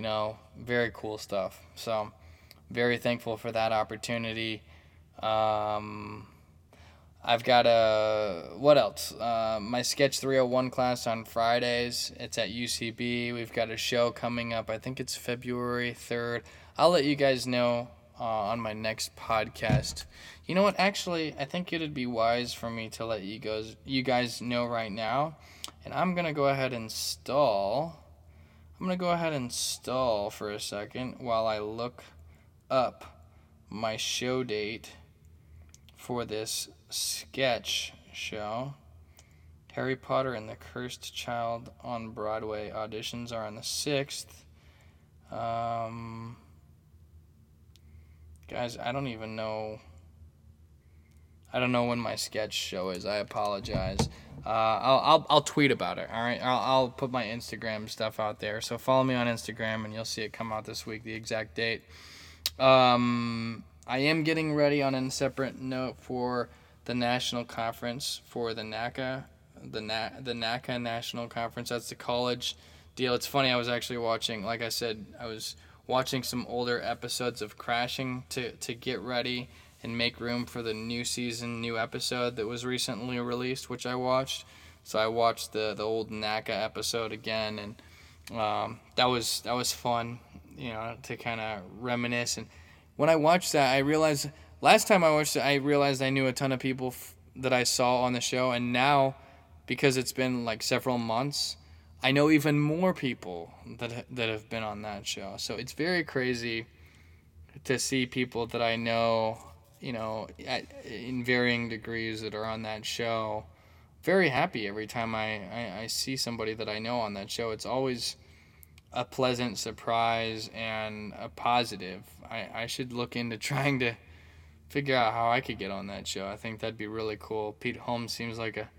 You know, very cool stuff. So, very thankful for that opportunity. Um, I've got a what else? Uh, my Sketch 301 class on Fridays. It's at UCB. We've got a show coming up. I think it's February 3rd. I'll let you guys know uh, on my next podcast. You know what? Actually, I think it'd be wise for me to let you guys you guys know right now, and I'm gonna go ahead and stall. I'm gonna go ahead and stall for a second while I look up my show date for this sketch show. Harry Potter and the Cursed Child on Broadway auditions are on the 6th. Um, guys, I don't even know. I don't know when my sketch show is. I apologize. Uh, I'll, I'll, I'll tweet about it. All right. I'll, I'll put my Instagram stuff out there. So follow me on Instagram and you'll see it come out this week, the exact date. Um, I am getting ready on a separate note for the national conference for the NACA, the Na- the NACA National Conference. That's the college deal. It's funny. I was actually watching, like I said, I was watching some older episodes of Crashing to to get ready and make room for the new season, new episode that was recently released, which I watched. So I watched the the old NACA episode again, and um, that was that was fun, you know, to kind of reminisce. And when I watched that, I realized last time I watched it, I realized I knew a ton of people f- that I saw on the show, and now because it's been like several months, I know even more people that that have been on that show. So it's very crazy to see people that I know, you know, at, in varying degrees that are on that show. Very happy every time I, I, I see somebody that I know on that show. It's always a pleasant surprise and a positive. I, I should look into trying to figure out how I could get on that show. I think that'd be really cool. Pete Holmes seems like a,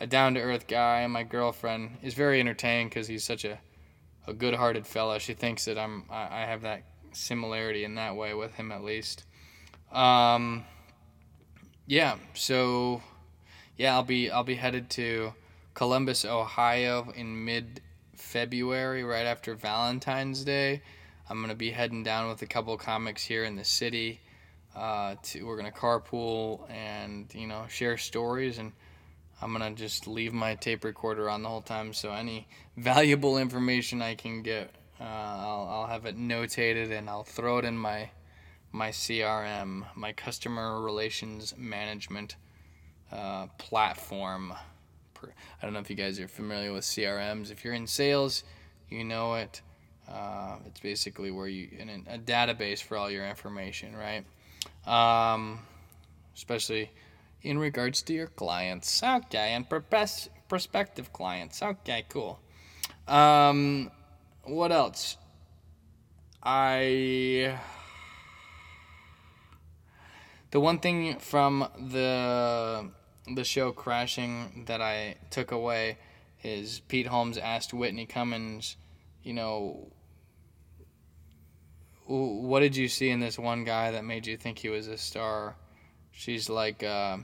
a down to earth guy, and my girlfriend is very entertained because he's such a, a good hearted fella. She thinks that I'm I, I have that similarity in that way with him at least. Um, yeah, so yeah, I'll be I'll be headed to Columbus, Ohio in mid February, right after Valentine's Day. I'm gonna be heading down with a couple comics here in the city. Uh, to, we're gonna carpool and you know share stories, and I'm gonna just leave my tape recorder on the whole time. So any valuable information I can get, uh, I'll, I'll have it notated and I'll throw it in my my CRM, my customer relations management uh, platform. I don't know if you guys are familiar with CRMs. If you're in sales, you know it. Uh, it's basically where you in a database for all your information, right? um, especially in regards to your clients. Okay, and pers- prospective clients. Okay, cool. Um, what else? I. The one thing from the the show crashing that I took away is Pete Holmes asked Whitney Cummings, you know, what did you see in this one guy that made you think he was a star? She's like, uh,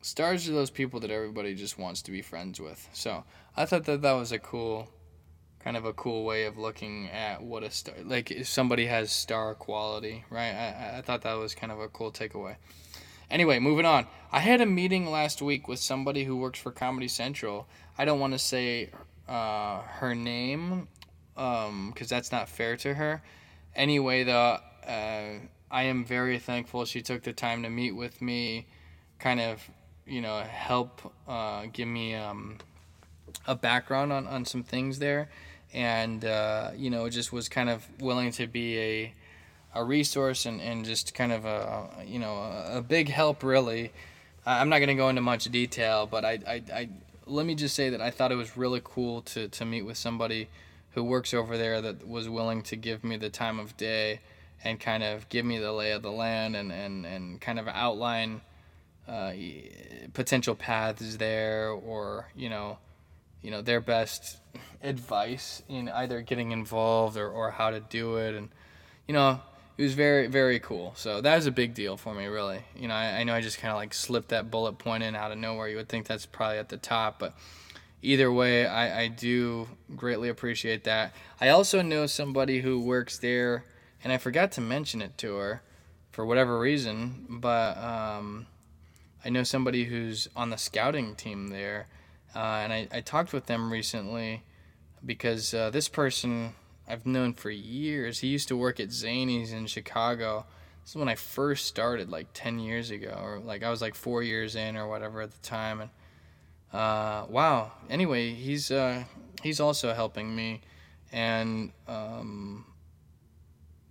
stars are those people that everybody just wants to be friends with. So I thought that that was a cool, kind of a cool way of looking at what a star, like if somebody has star quality, right? I, I thought that was kind of a cool takeaway. Anyway, moving on. I had a meeting last week with somebody who works for Comedy Central. I don't want to say uh, her name because um, that's not fair to her anyway, though, uh, I am very thankful she took the time to meet with me, kind of, you know, help uh, give me um, a background on, on some things there. And, uh, you know, just was kind of willing to be a, a resource and, and just kind of a, you know, a, big help, really. I'm not going to go into much detail, but I, I, I, let me just say that I thought it was really cool to, to meet with somebody who works over there that was willing to give me the time of day and kind of give me the lay of the land and, and, and kind of outline uh, potential paths there or, you know, you know, their best advice in either getting involved or, or how to do it. And, you know, it was very, very cool. So that was a big deal for me, really. You know, I, I know I just kind of like slipped that bullet point in out of nowhere. You would think that's probably at the top, but either way, I, I do greatly appreciate that. I also know somebody who works there, and I forgot to mention it to her for whatever reason, but um, I know somebody who's on the scouting team there, uh, and I, I talked with them recently because uh, this person I've known for years. He used to work at Zanies in Chicago. This is when I first started, like 10 years ago, or like I was like four years in or whatever at the time, and uh, wow. Anyway, he's uh, he's also helping me, and um,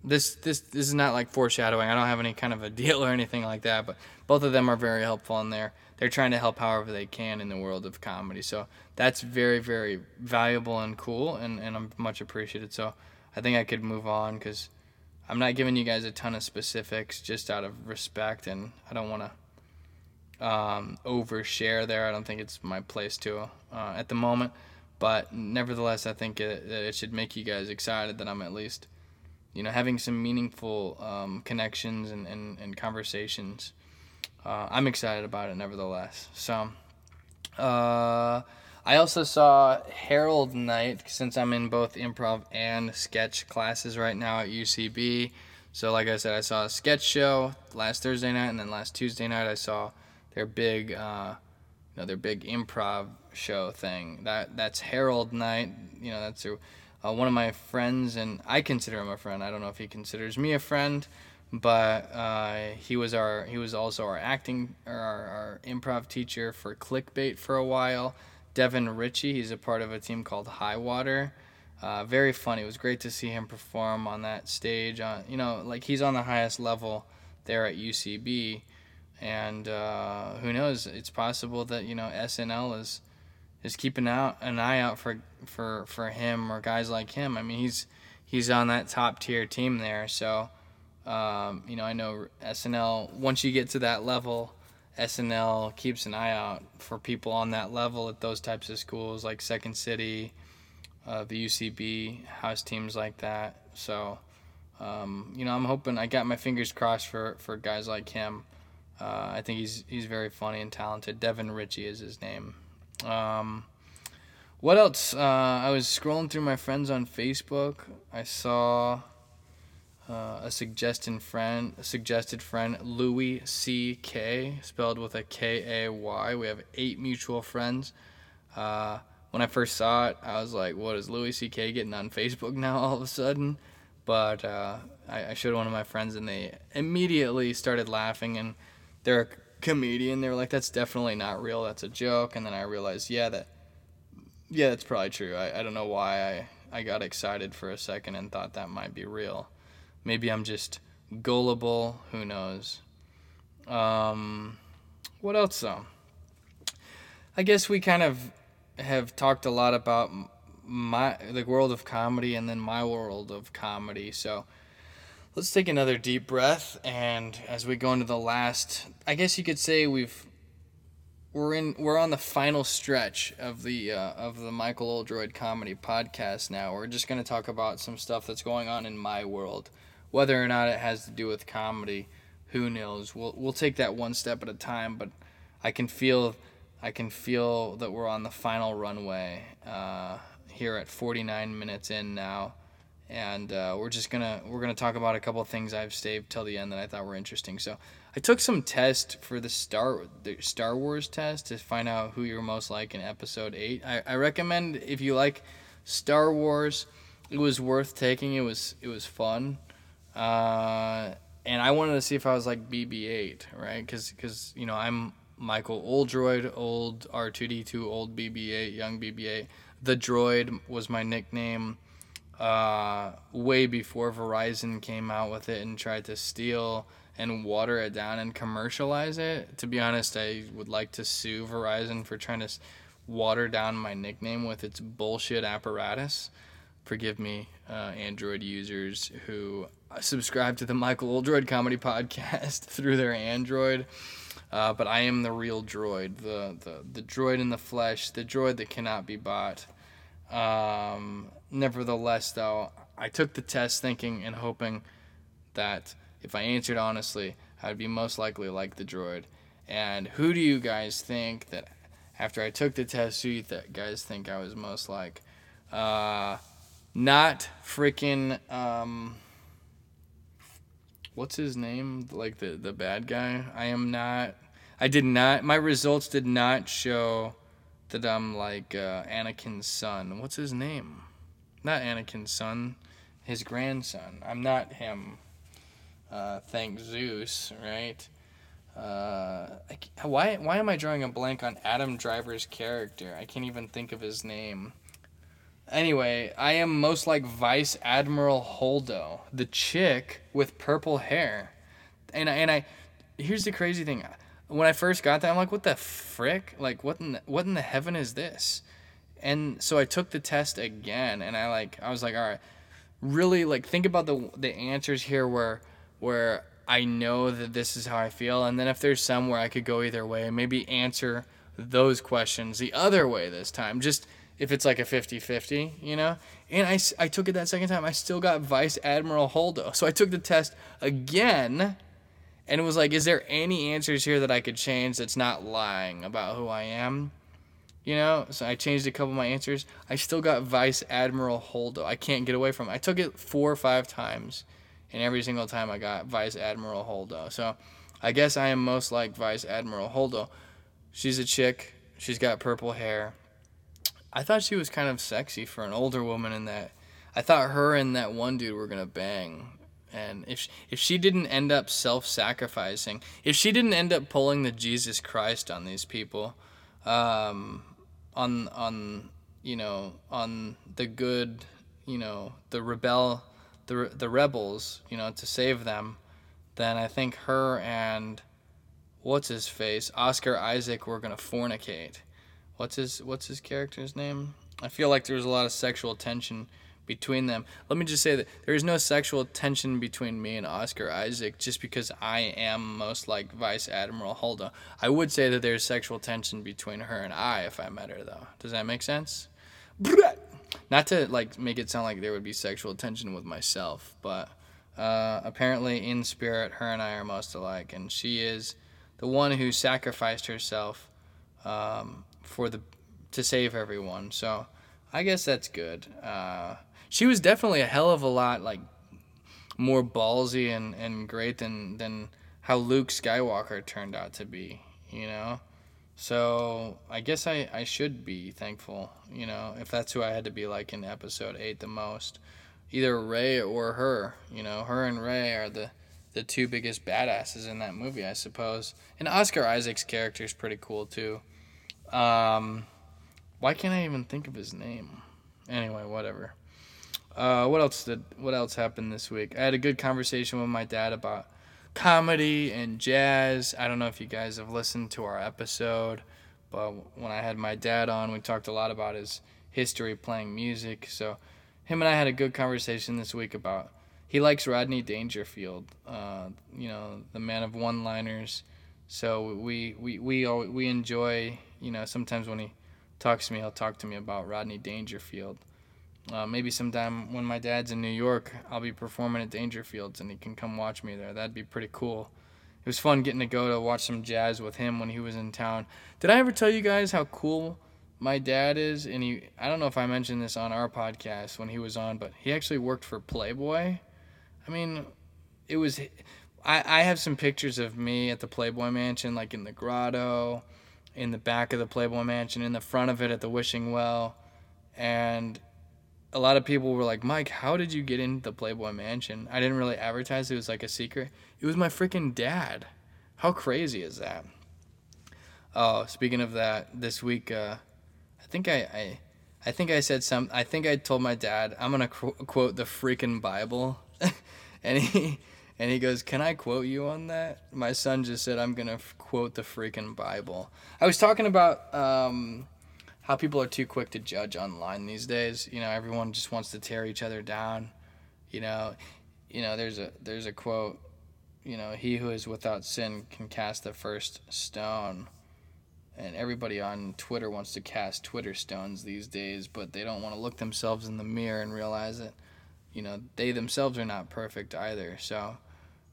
this this this is not like foreshadowing. I don't have any kind of a deal or anything like that, but both of them are very helpful in there. They're trying to help however they can in the world of comedy. So that's very very valuable and cool, and and I'm much appreciated. So I think I could move on because I'm not giving you guys a ton of specifics just out of respect, and I don't want to um, overshare there. I don't think it's my place to uh, at the moment, but nevertheless, I think it, it should make you guys excited that I'm at least, you know, having some meaningful um, connections and, and, and conversations. Uh, I'm excited about it, nevertheless. So, uh, I also saw Harold Night since I'm in both improv and sketch classes right now at UCB. So, like I said, I saw a sketch show last Thursday night, and then last Tuesday night I saw their big, uh, you know, their big improv show thing. That that's Harold Night. You know, that's a, uh, one of my friends, and I consider him a friend. I don't know if he considers me a friend, but uh, he was our he was also our acting or our, our improv teacher for Clickbait for a while. Devin Ritchie, he's a part of a team called High Water. Uh, very funny. It was great to see him perform on that stage. On you know, like he's on the highest level there at UCB and uh, who knows? It's possible that you know SNL is is keeping out an eye out for for for him or guys like him. I mean, he's he's on that top tier team there. So um, you know, I know SNL. Once you get to that level, SNL keeps an eye out for people on that level at those types of schools like Second City, uh, the UCB, house teams like that. So. Um, you know, I'm hoping I got my fingers crossed for, for guys like him. Uh, I think he's he's very funny and talented. Devin Ritchie is his name. Um, what else? Uh, I was scrolling through my friends on Facebook. I saw uh, a suggested friend, a suggested friend, Louis C K, spelled with a K A Y. We have eight mutual friends. Uh, when I first saw it, I was like, "What is Louis C K getting on Facebook now all of a sudden?" But uh, I, I showed one of my friends, and they immediately started laughing and they're comedian. They were like, that's definitely not real. That's a joke. And then I realized, yeah, that, yeah, that's probably true. I, I don't know why I, I got excited for a second and thought that might be real. Maybe I'm just gullible. Who knows? Um, what else though? I guess we kind of have talked a lot about my the world of comedy and then my world of comedy. So Let's take another deep breath, and as we go into the last, I guess you could say we've we're in we're on the final stretch of the uh, of the Michael Oldroyd comedy podcast. Now we're just going to talk about some stuff that's going on in my world, whether or not it has to do with comedy. Who knows? We'll we'll take that one step at a time, but I can feel I can feel that we're on the final runway uh, here at 49 minutes in now and uh, we're just gonna we're gonna talk about a couple of things I've saved till the end that I thought were interesting. So I took some test for the Star the Star Wars test to find out who you're most like in Episode Eight. I, I recommend if you like Star Wars, it was worth taking. It was it was fun, uh, and I wanted to see if I was like BB-8, right? Because because you know I'm Michael Old Droid, old R2D2, old BB-8, young BB-8. The Droid was my nickname uh, way before Verizon came out with it and tried to steal and water it down and commercialize it. To be honest, I would like to sue Verizon for trying to water down my nickname with its bullshit apparatus. Forgive me, uh, Android users who subscribe to the Michael Oldroyd comedy podcast through their Android. Uh, but I am the real droid, the, the, the droid in the flesh, the droid that cannot be bought. Um, nevertheless, though, I took the test thinking and hoping that if I answered honestly, I'd be most likely like the droid. And who do you guys think that after I took the test, who you th- guys think I was most like? Uh, not freaking um, what's his name? Like the the bad guy. I am not. I did not. My results did not show that I'm like uh, Anakin's son. What's his name? Not Anakin's son. His grandson. I'm not him. Uh, thank Zeus, right? Uh, I, why why am I drawing a blank on Adam Driver's character? I can't even think of his name. Anyway, I am most like Vice Admiral Holdo, the chick with purple hair. And I, and I here's the crazy thing. When I first got that, I'm like, what the frick? Like what in the, what in the heaven is this? And so I took the test again and I like I was like, all right, really like think about the the answers here where where I know that this is how I feel and then if there's some where I could go either way, maybe answer those questions the other way this time. Just if it's like a 50-50, you know? And I, I took it that second time. I still got Vice Admiral Holdo. So I took the test again and it was like, is there any answers here that I could change that's not lying about who I am? You know, so I changed a couple of my answers. I still got Vice Admiral Holdo. I can't get away from it. I took it four or five times, and every single time I got Vice Admiral Holdo. So I guess I am most like Vice Admiral Holdo. She's a chick. She's got purple hair. I thought she was kind of sexy for an older woman in that. I thought her and that one dude were gonna bang. And if she, if she didn't end up self-sacrificing, if she didn't end up pulling the Jesus Christ on these people, um, on on you know on the good, you know the rebel, the the rebels, you know to save them, then I think her and what's his face Oscar Isaac were gonna fornicate what's his what's his character's name? I feel like there was a lot of sexual tension between them. Let me just say that there is no sexual tension between me and Oscar Isaac just because I am most like Vice Admiral Holdo. I would say that there's sexual tension between her and I if I met her though. Does that make sense? Not to like make it sound like there would be sexual tension with myself, but uh, apparently in spirit her and I are most alike and she is the one who sacrificed herself um, for the to save everyone. So I guess that's good. Uh, she was definitely a hell of a lot like more ballsy and, and great than than how Luke Skywalker turned out to be, you know? So I guess I, I should be thankful, you know, if that's who I had to be like in episode eight the most. Either Rey or her. You know, her and Rey are the the two biggest badasses in that movie, I suppose. And Oscar Isaac's character is pretty cool too. Um, why can't I even think of his name? Anyway, whatever. Uh, what else did what else happened this week? I had a good conversation with my dad about comedy and jazz. I don't know if you guys have listened to our episode, but when I had my dad on, we talked a lot about his history playing music. So him and I had a good conversation this week about he likes Rodney Dangerfield, uh, you know, the man of one-liners. So we we we we enjoy you know, sometimes when he talks to me, he'll talk to me about Rodney Dangerfield. Uh, maybe sometime when my dad's in New York, I'll be performing at Dangerfield's and he can come watch me there. That'd be pretty cool. It was fun getting to go to watch some jazz with him when he was in town. Did I ever tell you guys how cool my dad is? And he, I don't know if I mentioned this on our podcast when he was on, but he actually worked for Playboy. I mean, it was. I, I have some pictures of me at the Playboy Mansion, like in the grotto in the back of the Playboy Mansion, in the front of it at the Wishing Well, and a lot of people were like, Mike, how did you get into the Playboy Mansion? I didn't really advertise. It was like a secret. It was my freaking dad. How crazy is that? Oh, speaking of that, this week, uh, I think I, I, I think I said some. I think I told my dad I'm gonna qu- quote the freaking Bible, and he, and he goes, "Can I quote you on that?" My son just said, "I'm gonna f- quote the freaking Bible." I was talking about um, how people are too quick to judge online these days. You know, everyone just wants to tear each other down. You know, you know, there's a there's a quote. You know, he who is without sin can cast the first stone and everybody on Twitter wants to cast Twitter stones these days, but they don't want to look themselves in the mirror and realize that, you know, they themselves are not perfect either. So,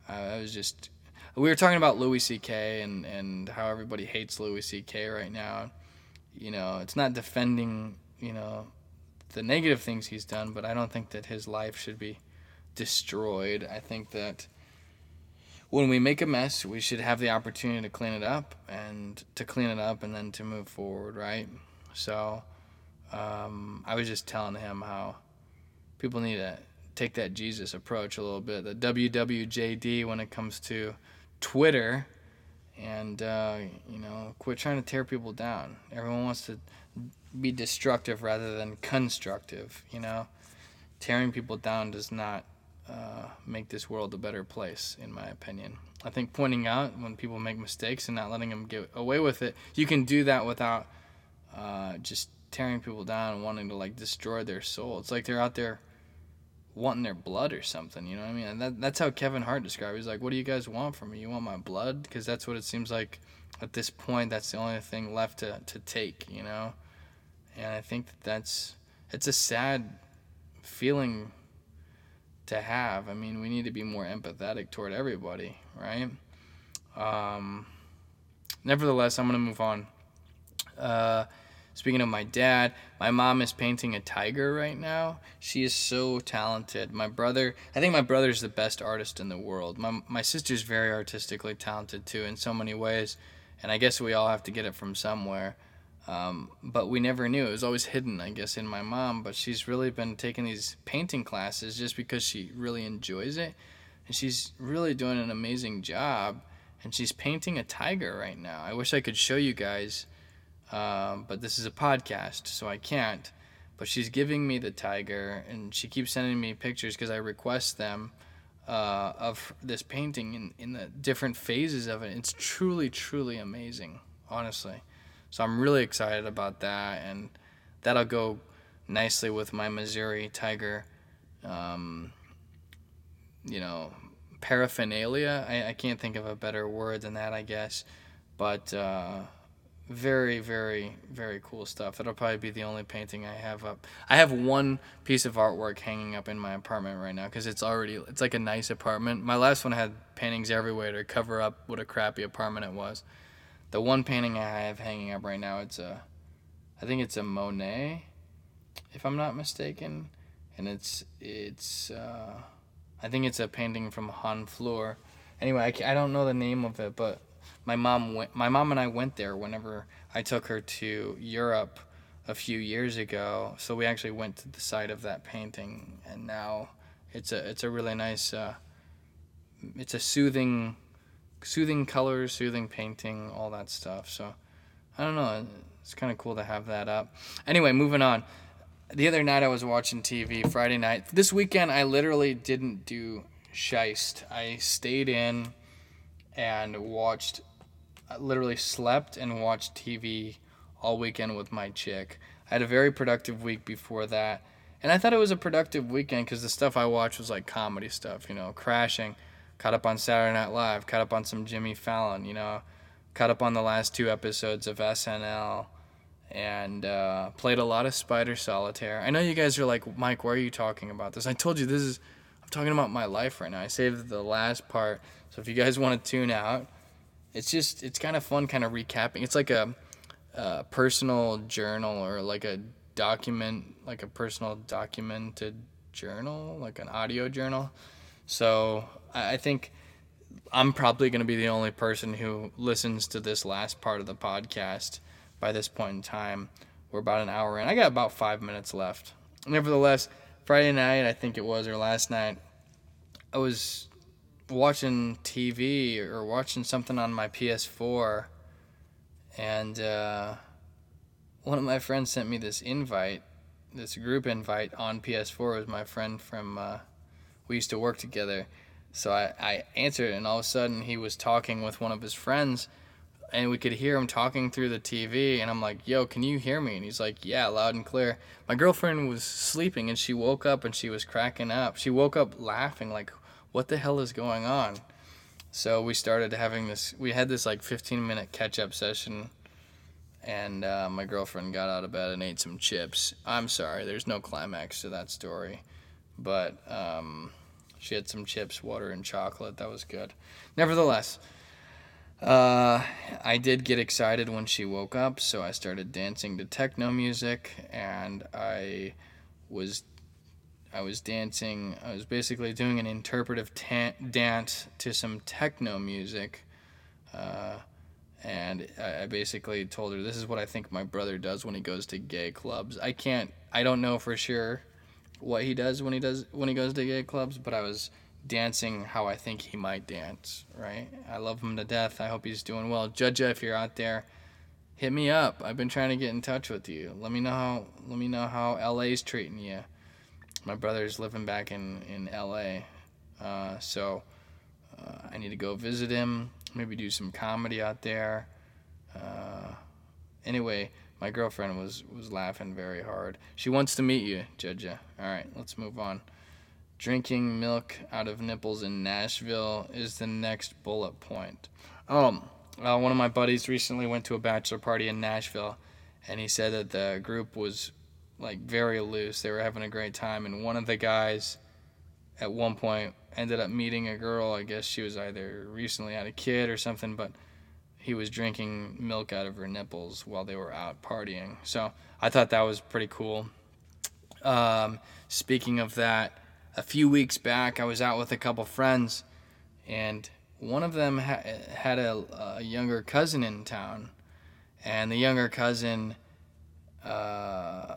uh, I was just, we were talking about Louis C.K. and and how everybody hates Louis C.K. right now. You know, it's not defending, you know, the negative things he's done, but I don't think that his life should be destroyed. I think that when we make a mess, we should have the opportunity to clean it up and to clean it up and then to move forward, right? So um, I was just telling him how people need to take that Jesus approach a little bit, the WWJD when it comes to Twitter, and uh, you know, quit trying to tear people down. Everyone wants to be destructive rather than constructive. You know, tearing people down does not uh, make this world a better place, in my opinion. I think pointing out when people make mistakes and not letting them get away with it, you can do that without uh, just tearing people down and wanting to like destroy their soul. It's like they're out there wanting their blood or something. You know what I mean? And that, that's how Kevin Hart described. it. He's like, "What do you guys want from me? You want my blood? Because that's what it seems like at this point. That's the only thing left to to take. You know." And I think that that's it's a sad feeling to have. I mean, we need to be more empathetic toward everybody, right? Um, nevertheless, I'm to move on. Uh, speaking of my dad, my mom is painting a tiger right now. She is so talented. My brother, I think my brother is the best artist in the world. My, my sister's very artistically talented too in so many ways. And I guess we all have to get it from somewhere. Um, but we never knew. It was always hidden, I guess, in my mom. But she's really been taking these painting classes just because she really enjoys it. And she's really doing an amazing job. And she's painting a tiger right now. I wish I could show you guys, um, but this is a podcast, so I can't. But she's giving me the tiger, and she keeps sending me pictures because I request them uh, of this painting in, in the different phases of it. It's truly, truly amazing, honestly. So I'm really excited about that, and that'll go nicely with my Missouri Tiger, um, you know, paraphernalia. I, I can't think of a better word than that, I guess. But uh, very, very, very cool stuff. That'll probably be the only painting I have up. I have one piece of artwork hanging up in my apartment right now because it's already it's like a nice apartment. My last one had paintings everywhere to cover up what a crappy apartment it was the one painting I have hanging up right now, it's a, I think it's a Monet, if I'm not mistaken, and it's it's, uh, I think it's a painting from Honfleur. Anyway, I, I don't know the name of it, but my mom went, my mom and I went there whenever I took her to Europe a few years ago. So we actually went to the site of that painting, and now it's a it's a really nice, uh, it's a soothing soothing colors, soothing painting, all that stuff. So I don't know. It's kind of cool to have that up. Anyway, moving on. The other night I was watching TV, Friday night. This weekend I literally didn't do Scheist. I stayed in and watched, I literally slept and watched TV all weekend with my chick. I had a very productive week before that. And I thought it was a productive weekend because the stuff I watched was like comedy stuff, you know, crashing caught up on Saturday Night Live, caught up on some Jimmy Fallon, you know, caught up on the last two episodes of SNL, and uh, played a lot of Spider Solitaire. I know you guys are like, Mike, why are you talking about this? I told you this is, I'm talking about my life right now. I saved the last part, so if you guys want to tune out, it's just, it's kind of fun, kind of recapping. It's like a, a personal journal or like a document, like a personal documented journal, like an audio journal. So I think I'm probably going to be the only person who listens to this last part of the podcast by this point in time. We're about an hour in. I got about five minutes left. nevertheless, Friday night, I think it was, or last night, I was watching TV or watching something on my PS4, and uh, one of my friends sent me this invite, this group invite on PS4. It was my friend from, uh, we used to work together. So I, I answered and all of a sudden he was talking with one of his friends, and we could hear him talking through the TV. And I'm like, "Yo, can you hear me?" And he's like, "Yeah, loud and clear." My girlfriend was sleeping, and she woke up and she was cracking up. She woke up laughing, like, "What the hell is going on?" So we started having this. We had this like 15 minute catch up session, and uh, my girlfriend got out of bed and ate some chips. I'm sorry, there's no climax to that story, but. Um, she had some chips, water, and chocolate. That was good. Nevertheless, uh, I did get excited when she woke up, so I started dancing to techno music, and I was I was dancing. I was basically doing an interpretive ta- dance to some techno music, uh, and I basically told her this is what I think my brother does when he goes to gay clubs. I can't. I don't know for sure what he does when he does when he goes to gay clubs, but I was dancing how I think he might dance, right? I love him to death. I hope he's doing well. Judge, if you're out there, hit me up. I've been trying to get in touch with you. Let me know how let me know how LA's treating you. My brother's living back in in LA, uh, so uh, I need to go visit him. Maybe do some comedy out there. Uh, anyway, my girlfriend was was laughing very hard. She wants to meet you, Judja. All right, let's move on. Drinking milk out of nipples in Nashville is the next bullet point. Um, uh, one of my buddies recently went to a bachelor party in Nashville, and he said that the group was like very loose. They were having a great time, and one of the guys at one point ended up meeting a girl. I guess she was either recently had a kid or something, but he was drinking milk out of her nipples while they were out partying. So I thought that was pretty cool. Um, speaking of that, a few weeks back, I was out with a couple friends, and one of them ha- had a, a, younger cousin in town, and the younger cousin, uh,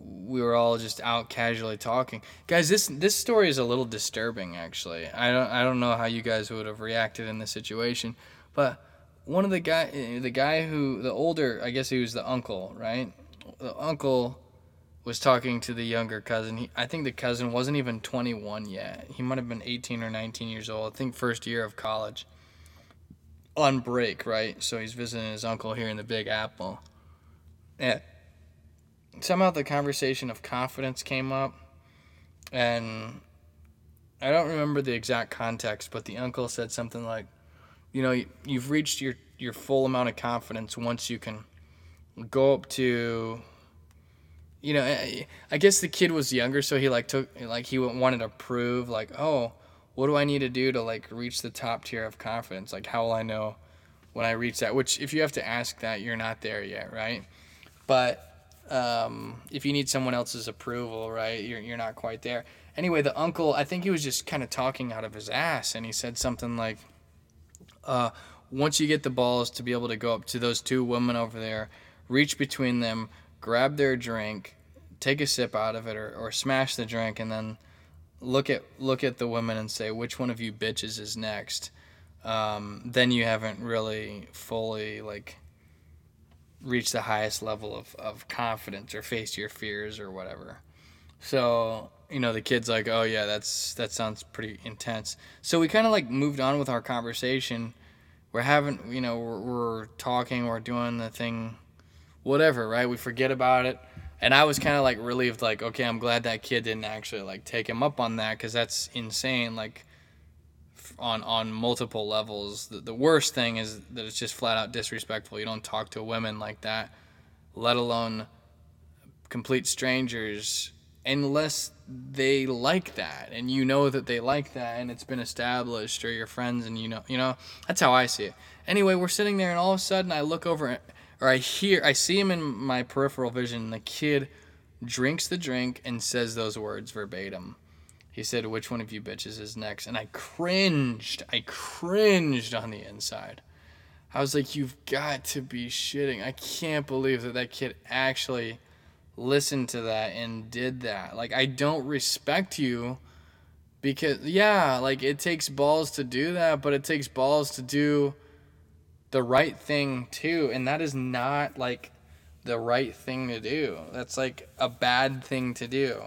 we were all just out casually talking. Guys, this this story is a little disturbing. Actually, I don't I don't know how you guys would have reacted in this situation, but one of the guy, the guy who the older, I guess he was the uncle, right? The uncle was talking to the younger cousin. He, I think the cousin wasn't even 21 yet. He might have been 18 or 19 years old. I think first year of college. On break, right? So he's visiting his uncle here in the Big Apple. Yeah. Somehow the conversation of confidence came up, and I don't remember the exact context, but the uncle said something like, you know you've reached your your full amount of confidence once you can go up to you know eh, i guess the kid was younger so he like took like he wanted to prove like oh what do i need to do to like reach the top tier of confidence? Like how will i know when i reach that? Which if you have to ask that you're not there yet right? But um, if you need someone else's approval right you're, you're not quite there anyway the uncle i think he was just kind of talking out of his ass and he said something like uh, once you get the balls to be able to go up to those two women over there, reach between them, grab their drink, take a sip out of it, or, or smash the drink, and then look at look at the women and say which one of you bitches is next. Um, then you haven't really fully like reached the highest level of, of confidence or face your fears or whatever. So you know the kid's like oh yeah that's that sounds pretty intense. So we kind of like moved on with our conversation. We're having you know we're, we're talking we're doing the thing whatever right? We forget about it. And i was kind of like relieved like okay i'm glad that kid didn't actually like take him up on that because that's insane. Like on on multiple levels. The, the worst thing is that it's just flat out disrespectful. You don't talk to women like that let alone complete strangers unless they like that. And you know that they like that and it's been established or your friends and you know you know that's how i see it. Anyway we're sitting there and all of a sudden i look over or i hear i see him in my peripheral vision the kid drinks the drink and says those words verbatim he said which one of you bitches is next and i cringed i cringed on the inside i was like you've got to be shitting i can't believe that that kid actually listened to that and did that. Like I don't respect you because yeah, like it takes balls to do that, but it takes balls to do the right thing too, and that is not like the right thing to do. That's like a bad thing to do.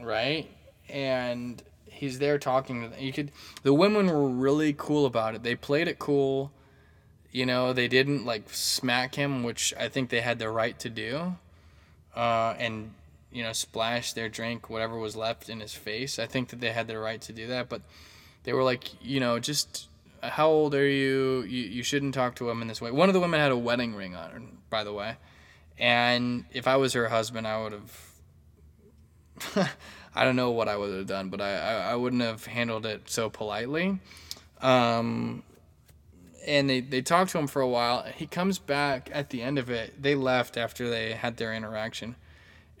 Right? And he's there talking you could the women were really cool about it. They played it cool. You know, they didn't like smack him, which I think they had the right to do. Uh, and you know, splash their drink, whatever was left in his face. I think that they had the right to do that, but they were like, you know, just how old are you? You you shouldn't talk to women this way. One of the women had a wedding ring on her, by the way, and if I was her husband, I would have. I don't know what I would have done, but I, I, I wouldn't have handled it so politely. Um, and they, they talked to him for a while. He comes back at the end of it. They left after they had their interaction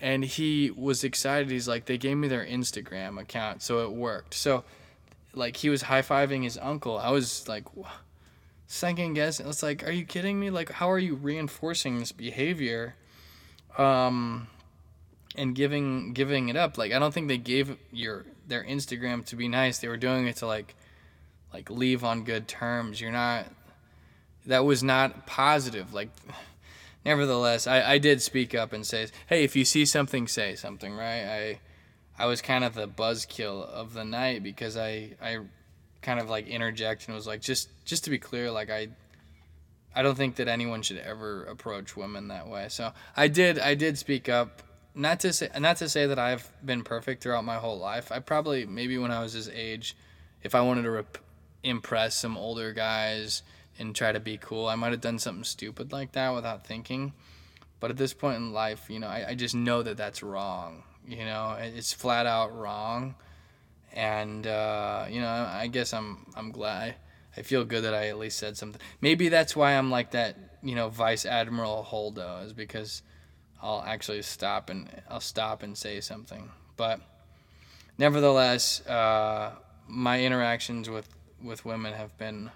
and he was excited. He's like, they gave me their Instagram account, so it worked. So, like, he was high fiving his uncle. I was like, second guessing. It's like, are you kidding me? Like, how are you reinforcing this behavior, um, and giving giving it up? Like, I don't think they gave your their Instagram to be nice. They were doing it to like, like leave on good terms. You're not. That was not positive. Like nevertheless, I, I did speak up and say, hey, if you see something, say something, right? I I was kind of the buzzkill of the night because I I kind of like interject and was like, just just to be clear, like I I don't think that anyone should ever approach women that way. So I did I did speak up. Not to say not to say that I've been perfect throughout my whole life. I probably maybe when I was his age, if I wanted to rep- impress some older guys and try to be cool. I might have done something stupid like that without thinking. But at this point in life, you know, I, I just know that that's wrong. You know, it's flat out wrong. And, uh, you know, I guess I'm, I'm glad. I feel good that I at least said something. Maybe that's why I'm like that, you know, Vice Admiral Holdo, is because I'll actually stop and I'll stop and say something. But nevertheless, uh, my interactions with, with women have been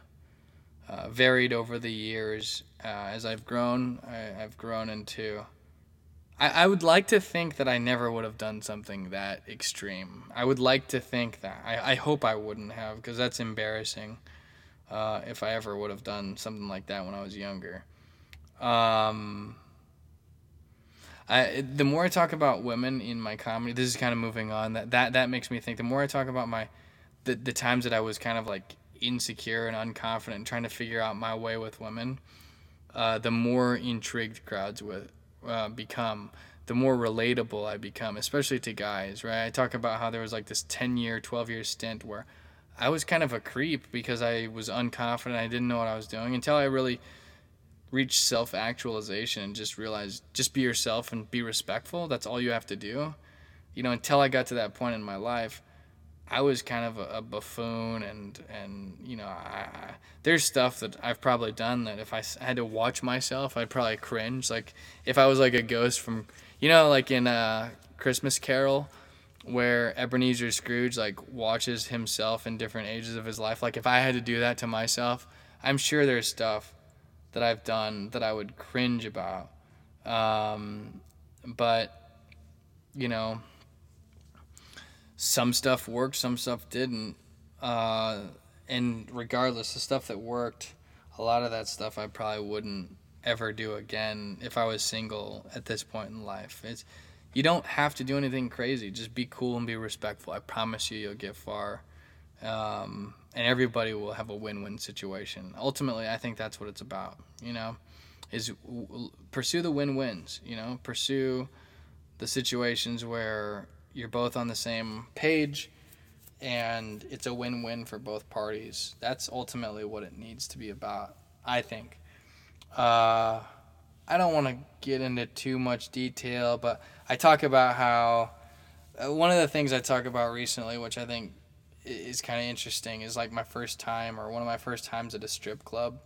uh, varied over the years. Uh, as I've grown, I, have grown into. I, I would like to think that I never would have done something that extreme. I would like to think that. I, I hope I wouldn't have, because that's embarrassing uh, if I ever would have done something like that when I was younger. Um, I, the more I talk about women in my comedy, this is kind of moving on. That that that makes me think. The more I talk about my, the the times that I was kind of like insecure and unconfident and trying to figure out my way with women, uh, the more intrigued crowds with uh, become, the more relatable I become, especially to guys. Right? I talk about how there was like this ten year, twelve year stint where I was kind of a creep because I was unconfident. I didn't know what I was doing until I really reached self actualization and just realize just be yourself and be respectful. That's all you have to do. You know, until I got to that point in my life I was kind of a, a buffoon, and and you know, I, I, there's stuff that I've probably done that if I had to watch myself, I'd probably cringe. Like if I was like a ghost from, you know, like in uh, Christmas Carol, where Ebenezer Scrooge like watches himself in different ages of his life. Like if I had to do that to myself, I'm sure there's stuff that I've done that I would cringe about. Um, but you know some stuff worked, some stuff didn't. Uh, and regardless, the stuff that worked, a lot of that stuff I probably wouldn't ever do again if I was single at this point in life. It's you don't have to do anything crazy. Just be cool and be respectful. I promise you, you'll get far. Um, and everybody will have a win-win situation. Ultimately, I think that's what it's about. You know, is w- pursue the win-wins. You know, pursue the situations where you're both on the same page and it's a win-win for both parties. That's ultimately what it needs to be about, I think. Uh, I don't want to get into too much detail, but I talk about how uh, one of the things I talk about recently, which I think is kind of interesting, is like my first time or one of my first times at a strip club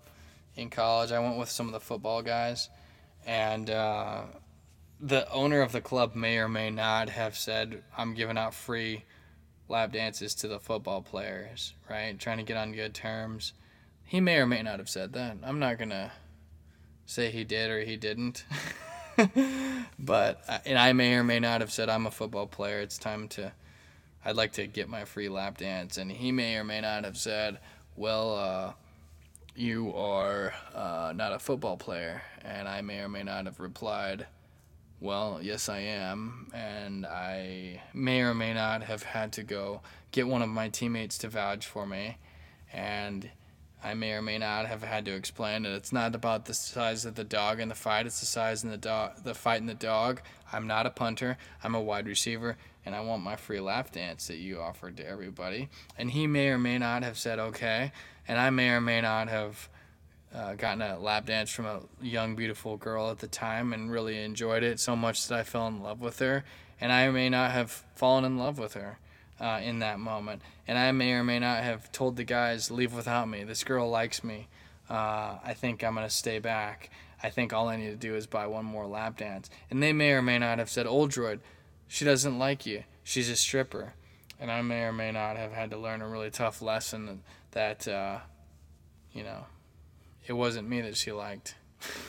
in college. I went with some of the football guys, and uh, the owner of the club may or may not have said, I'm giving out free lap dances to the football players, right? Trying to get on good terms. He may or may not have said that. I'm not to say he did or he didn't. but uh, and I may or may not have said I'm a football player. It's time to. I'd like to get my free lap dance, and he may or may not have said, "Well, uh, you are uh, not a football player," and I may or may not have replied, "Well, yes, I am," and I may or may not have had to go get one of my teammates to vouch for me, and I may or may not have had to explain that it's not about the size of the dog in the fight; it's the size in the dog, the fight in the dog. I'm not a punter. I'm a wide receiver, and I want my free lap dance that you offered to everybody. And he may or may not have said okay, and I may or may not have uh, gotten a lap dance from a young, beautiful girl at the time and really enjoyed it so much that I fell in love with her. And I may not have fallen in love with her uh, in that moment. And I may or may not have told the guys, leave without me. This girl likes me. Uh, I think I'm going to stay back. I think all I need to do is buy one more lap dance. And they may or may not have said, Oldroyd, she doesn't like you. She's a stripper. And I may or may not have had to learn a really tough lesson that, uh, you know, it wasn't me that she liked.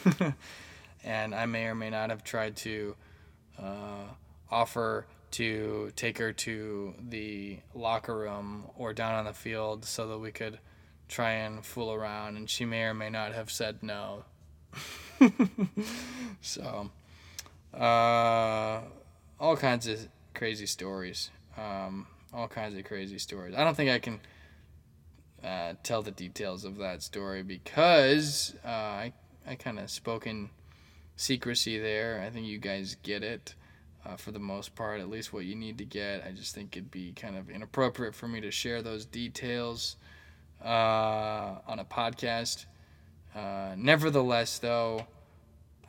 and I may or may not have tried to uh, offer to take her to the locker room or down on the field so that we could try and fool around, and she may or may not have said no. so, uh, all kinds of crazy stories. Um, all kinds of crazy stories. I don't think I can uh, tell the details of that story because uh, I, I kind of spoke in secrecy there. I think you guys get it uh, for the most part, at least what you need to get. I just think it'd be kind of inappropriate for me to share those details uh, on a podcast. Uh, nevertheless, though,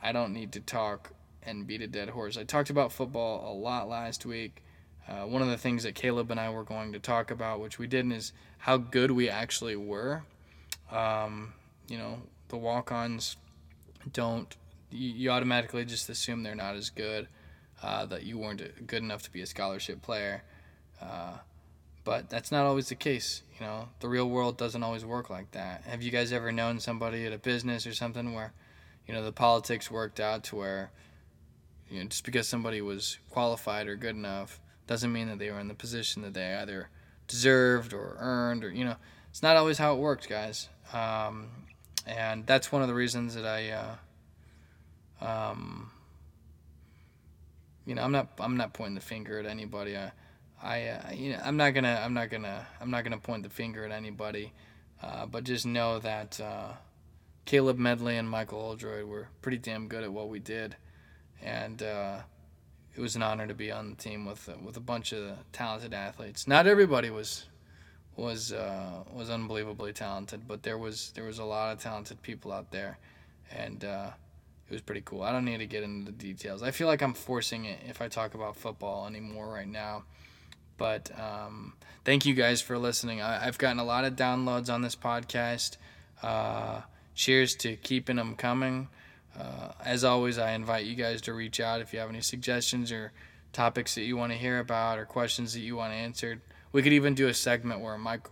I don't need to talk and beat a dead horse. I talked about football a lot last week. Uh, one of the things that Caleb and I were going to talk about, which we didn't, is how good we actually were. Um, you know, the walk ons don't, you, automatically just assume they're not as good uh, that you weren't good enough to be a scholarship player. Uh, but that's not always the case. You know, the real world doesn't always work like that. Have you guys ever known somebody at a business or something where, you know, the politics worked out to where, you know, just because somebody was qualified or good enough doesn't mean that they were in the position that they either deserved or earned or, you know, it's not always how it works, guys. Um, and that's one of the reasons that I, uh, um, you know, I'm not I'm not pointing the finger at anybody. I, I uh, you know, I'm not gonna I'm not gonna I'm not gonna point the finger at anybody, uh, but just know that uh, Caleb Medley and Michael Oldroyd were pretty damn good at what we did, and uh, it was an honor to be on the team with uh, with a bunch of talented athletes. Not everybody was was uh, was unbelievably talented, but there was there was a lot of talented people out there, and it was pretty cool. I don't need to get into the details. I feel like I'm forcing it if I talk about football anymore right now. But um, thank you guys for listening. I, have gotten a lot of downloads on this podcast. Uh, cheers to keeping them coming. Uh, as always, I invite you guys to reach out if you have any suggestions or topics that you want to hear about or questions that you want answered. We could even do a segment where Mike,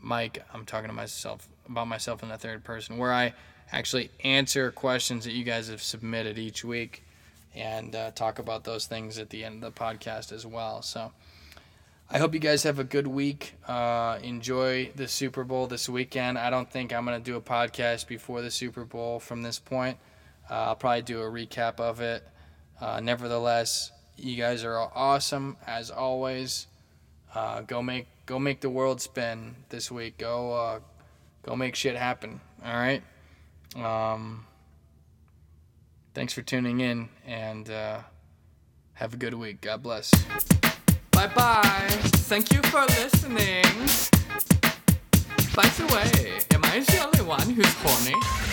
Mike, I'm talking to myself about myself in the third person, where I actually answer questions that you guys have submitted each week and uh, talk about those things at the end of the podcast as well. So I hope you guys have a good week. Uh, enjoy the Super Bowl this weekend. I don't think I'm going to do a podcast before the Super Bowl from this point. Uh, I'll probably do a recap of it. Uh, nevertheless, you guys are awesome as always. Uh, go make go make the world spin this week. Go uh, go make shit happen. All right. Um, thanks for tuning in and uh, have a good week. God bless. Bye bye. Thank you for listening. By the way, am I the only one who's horny?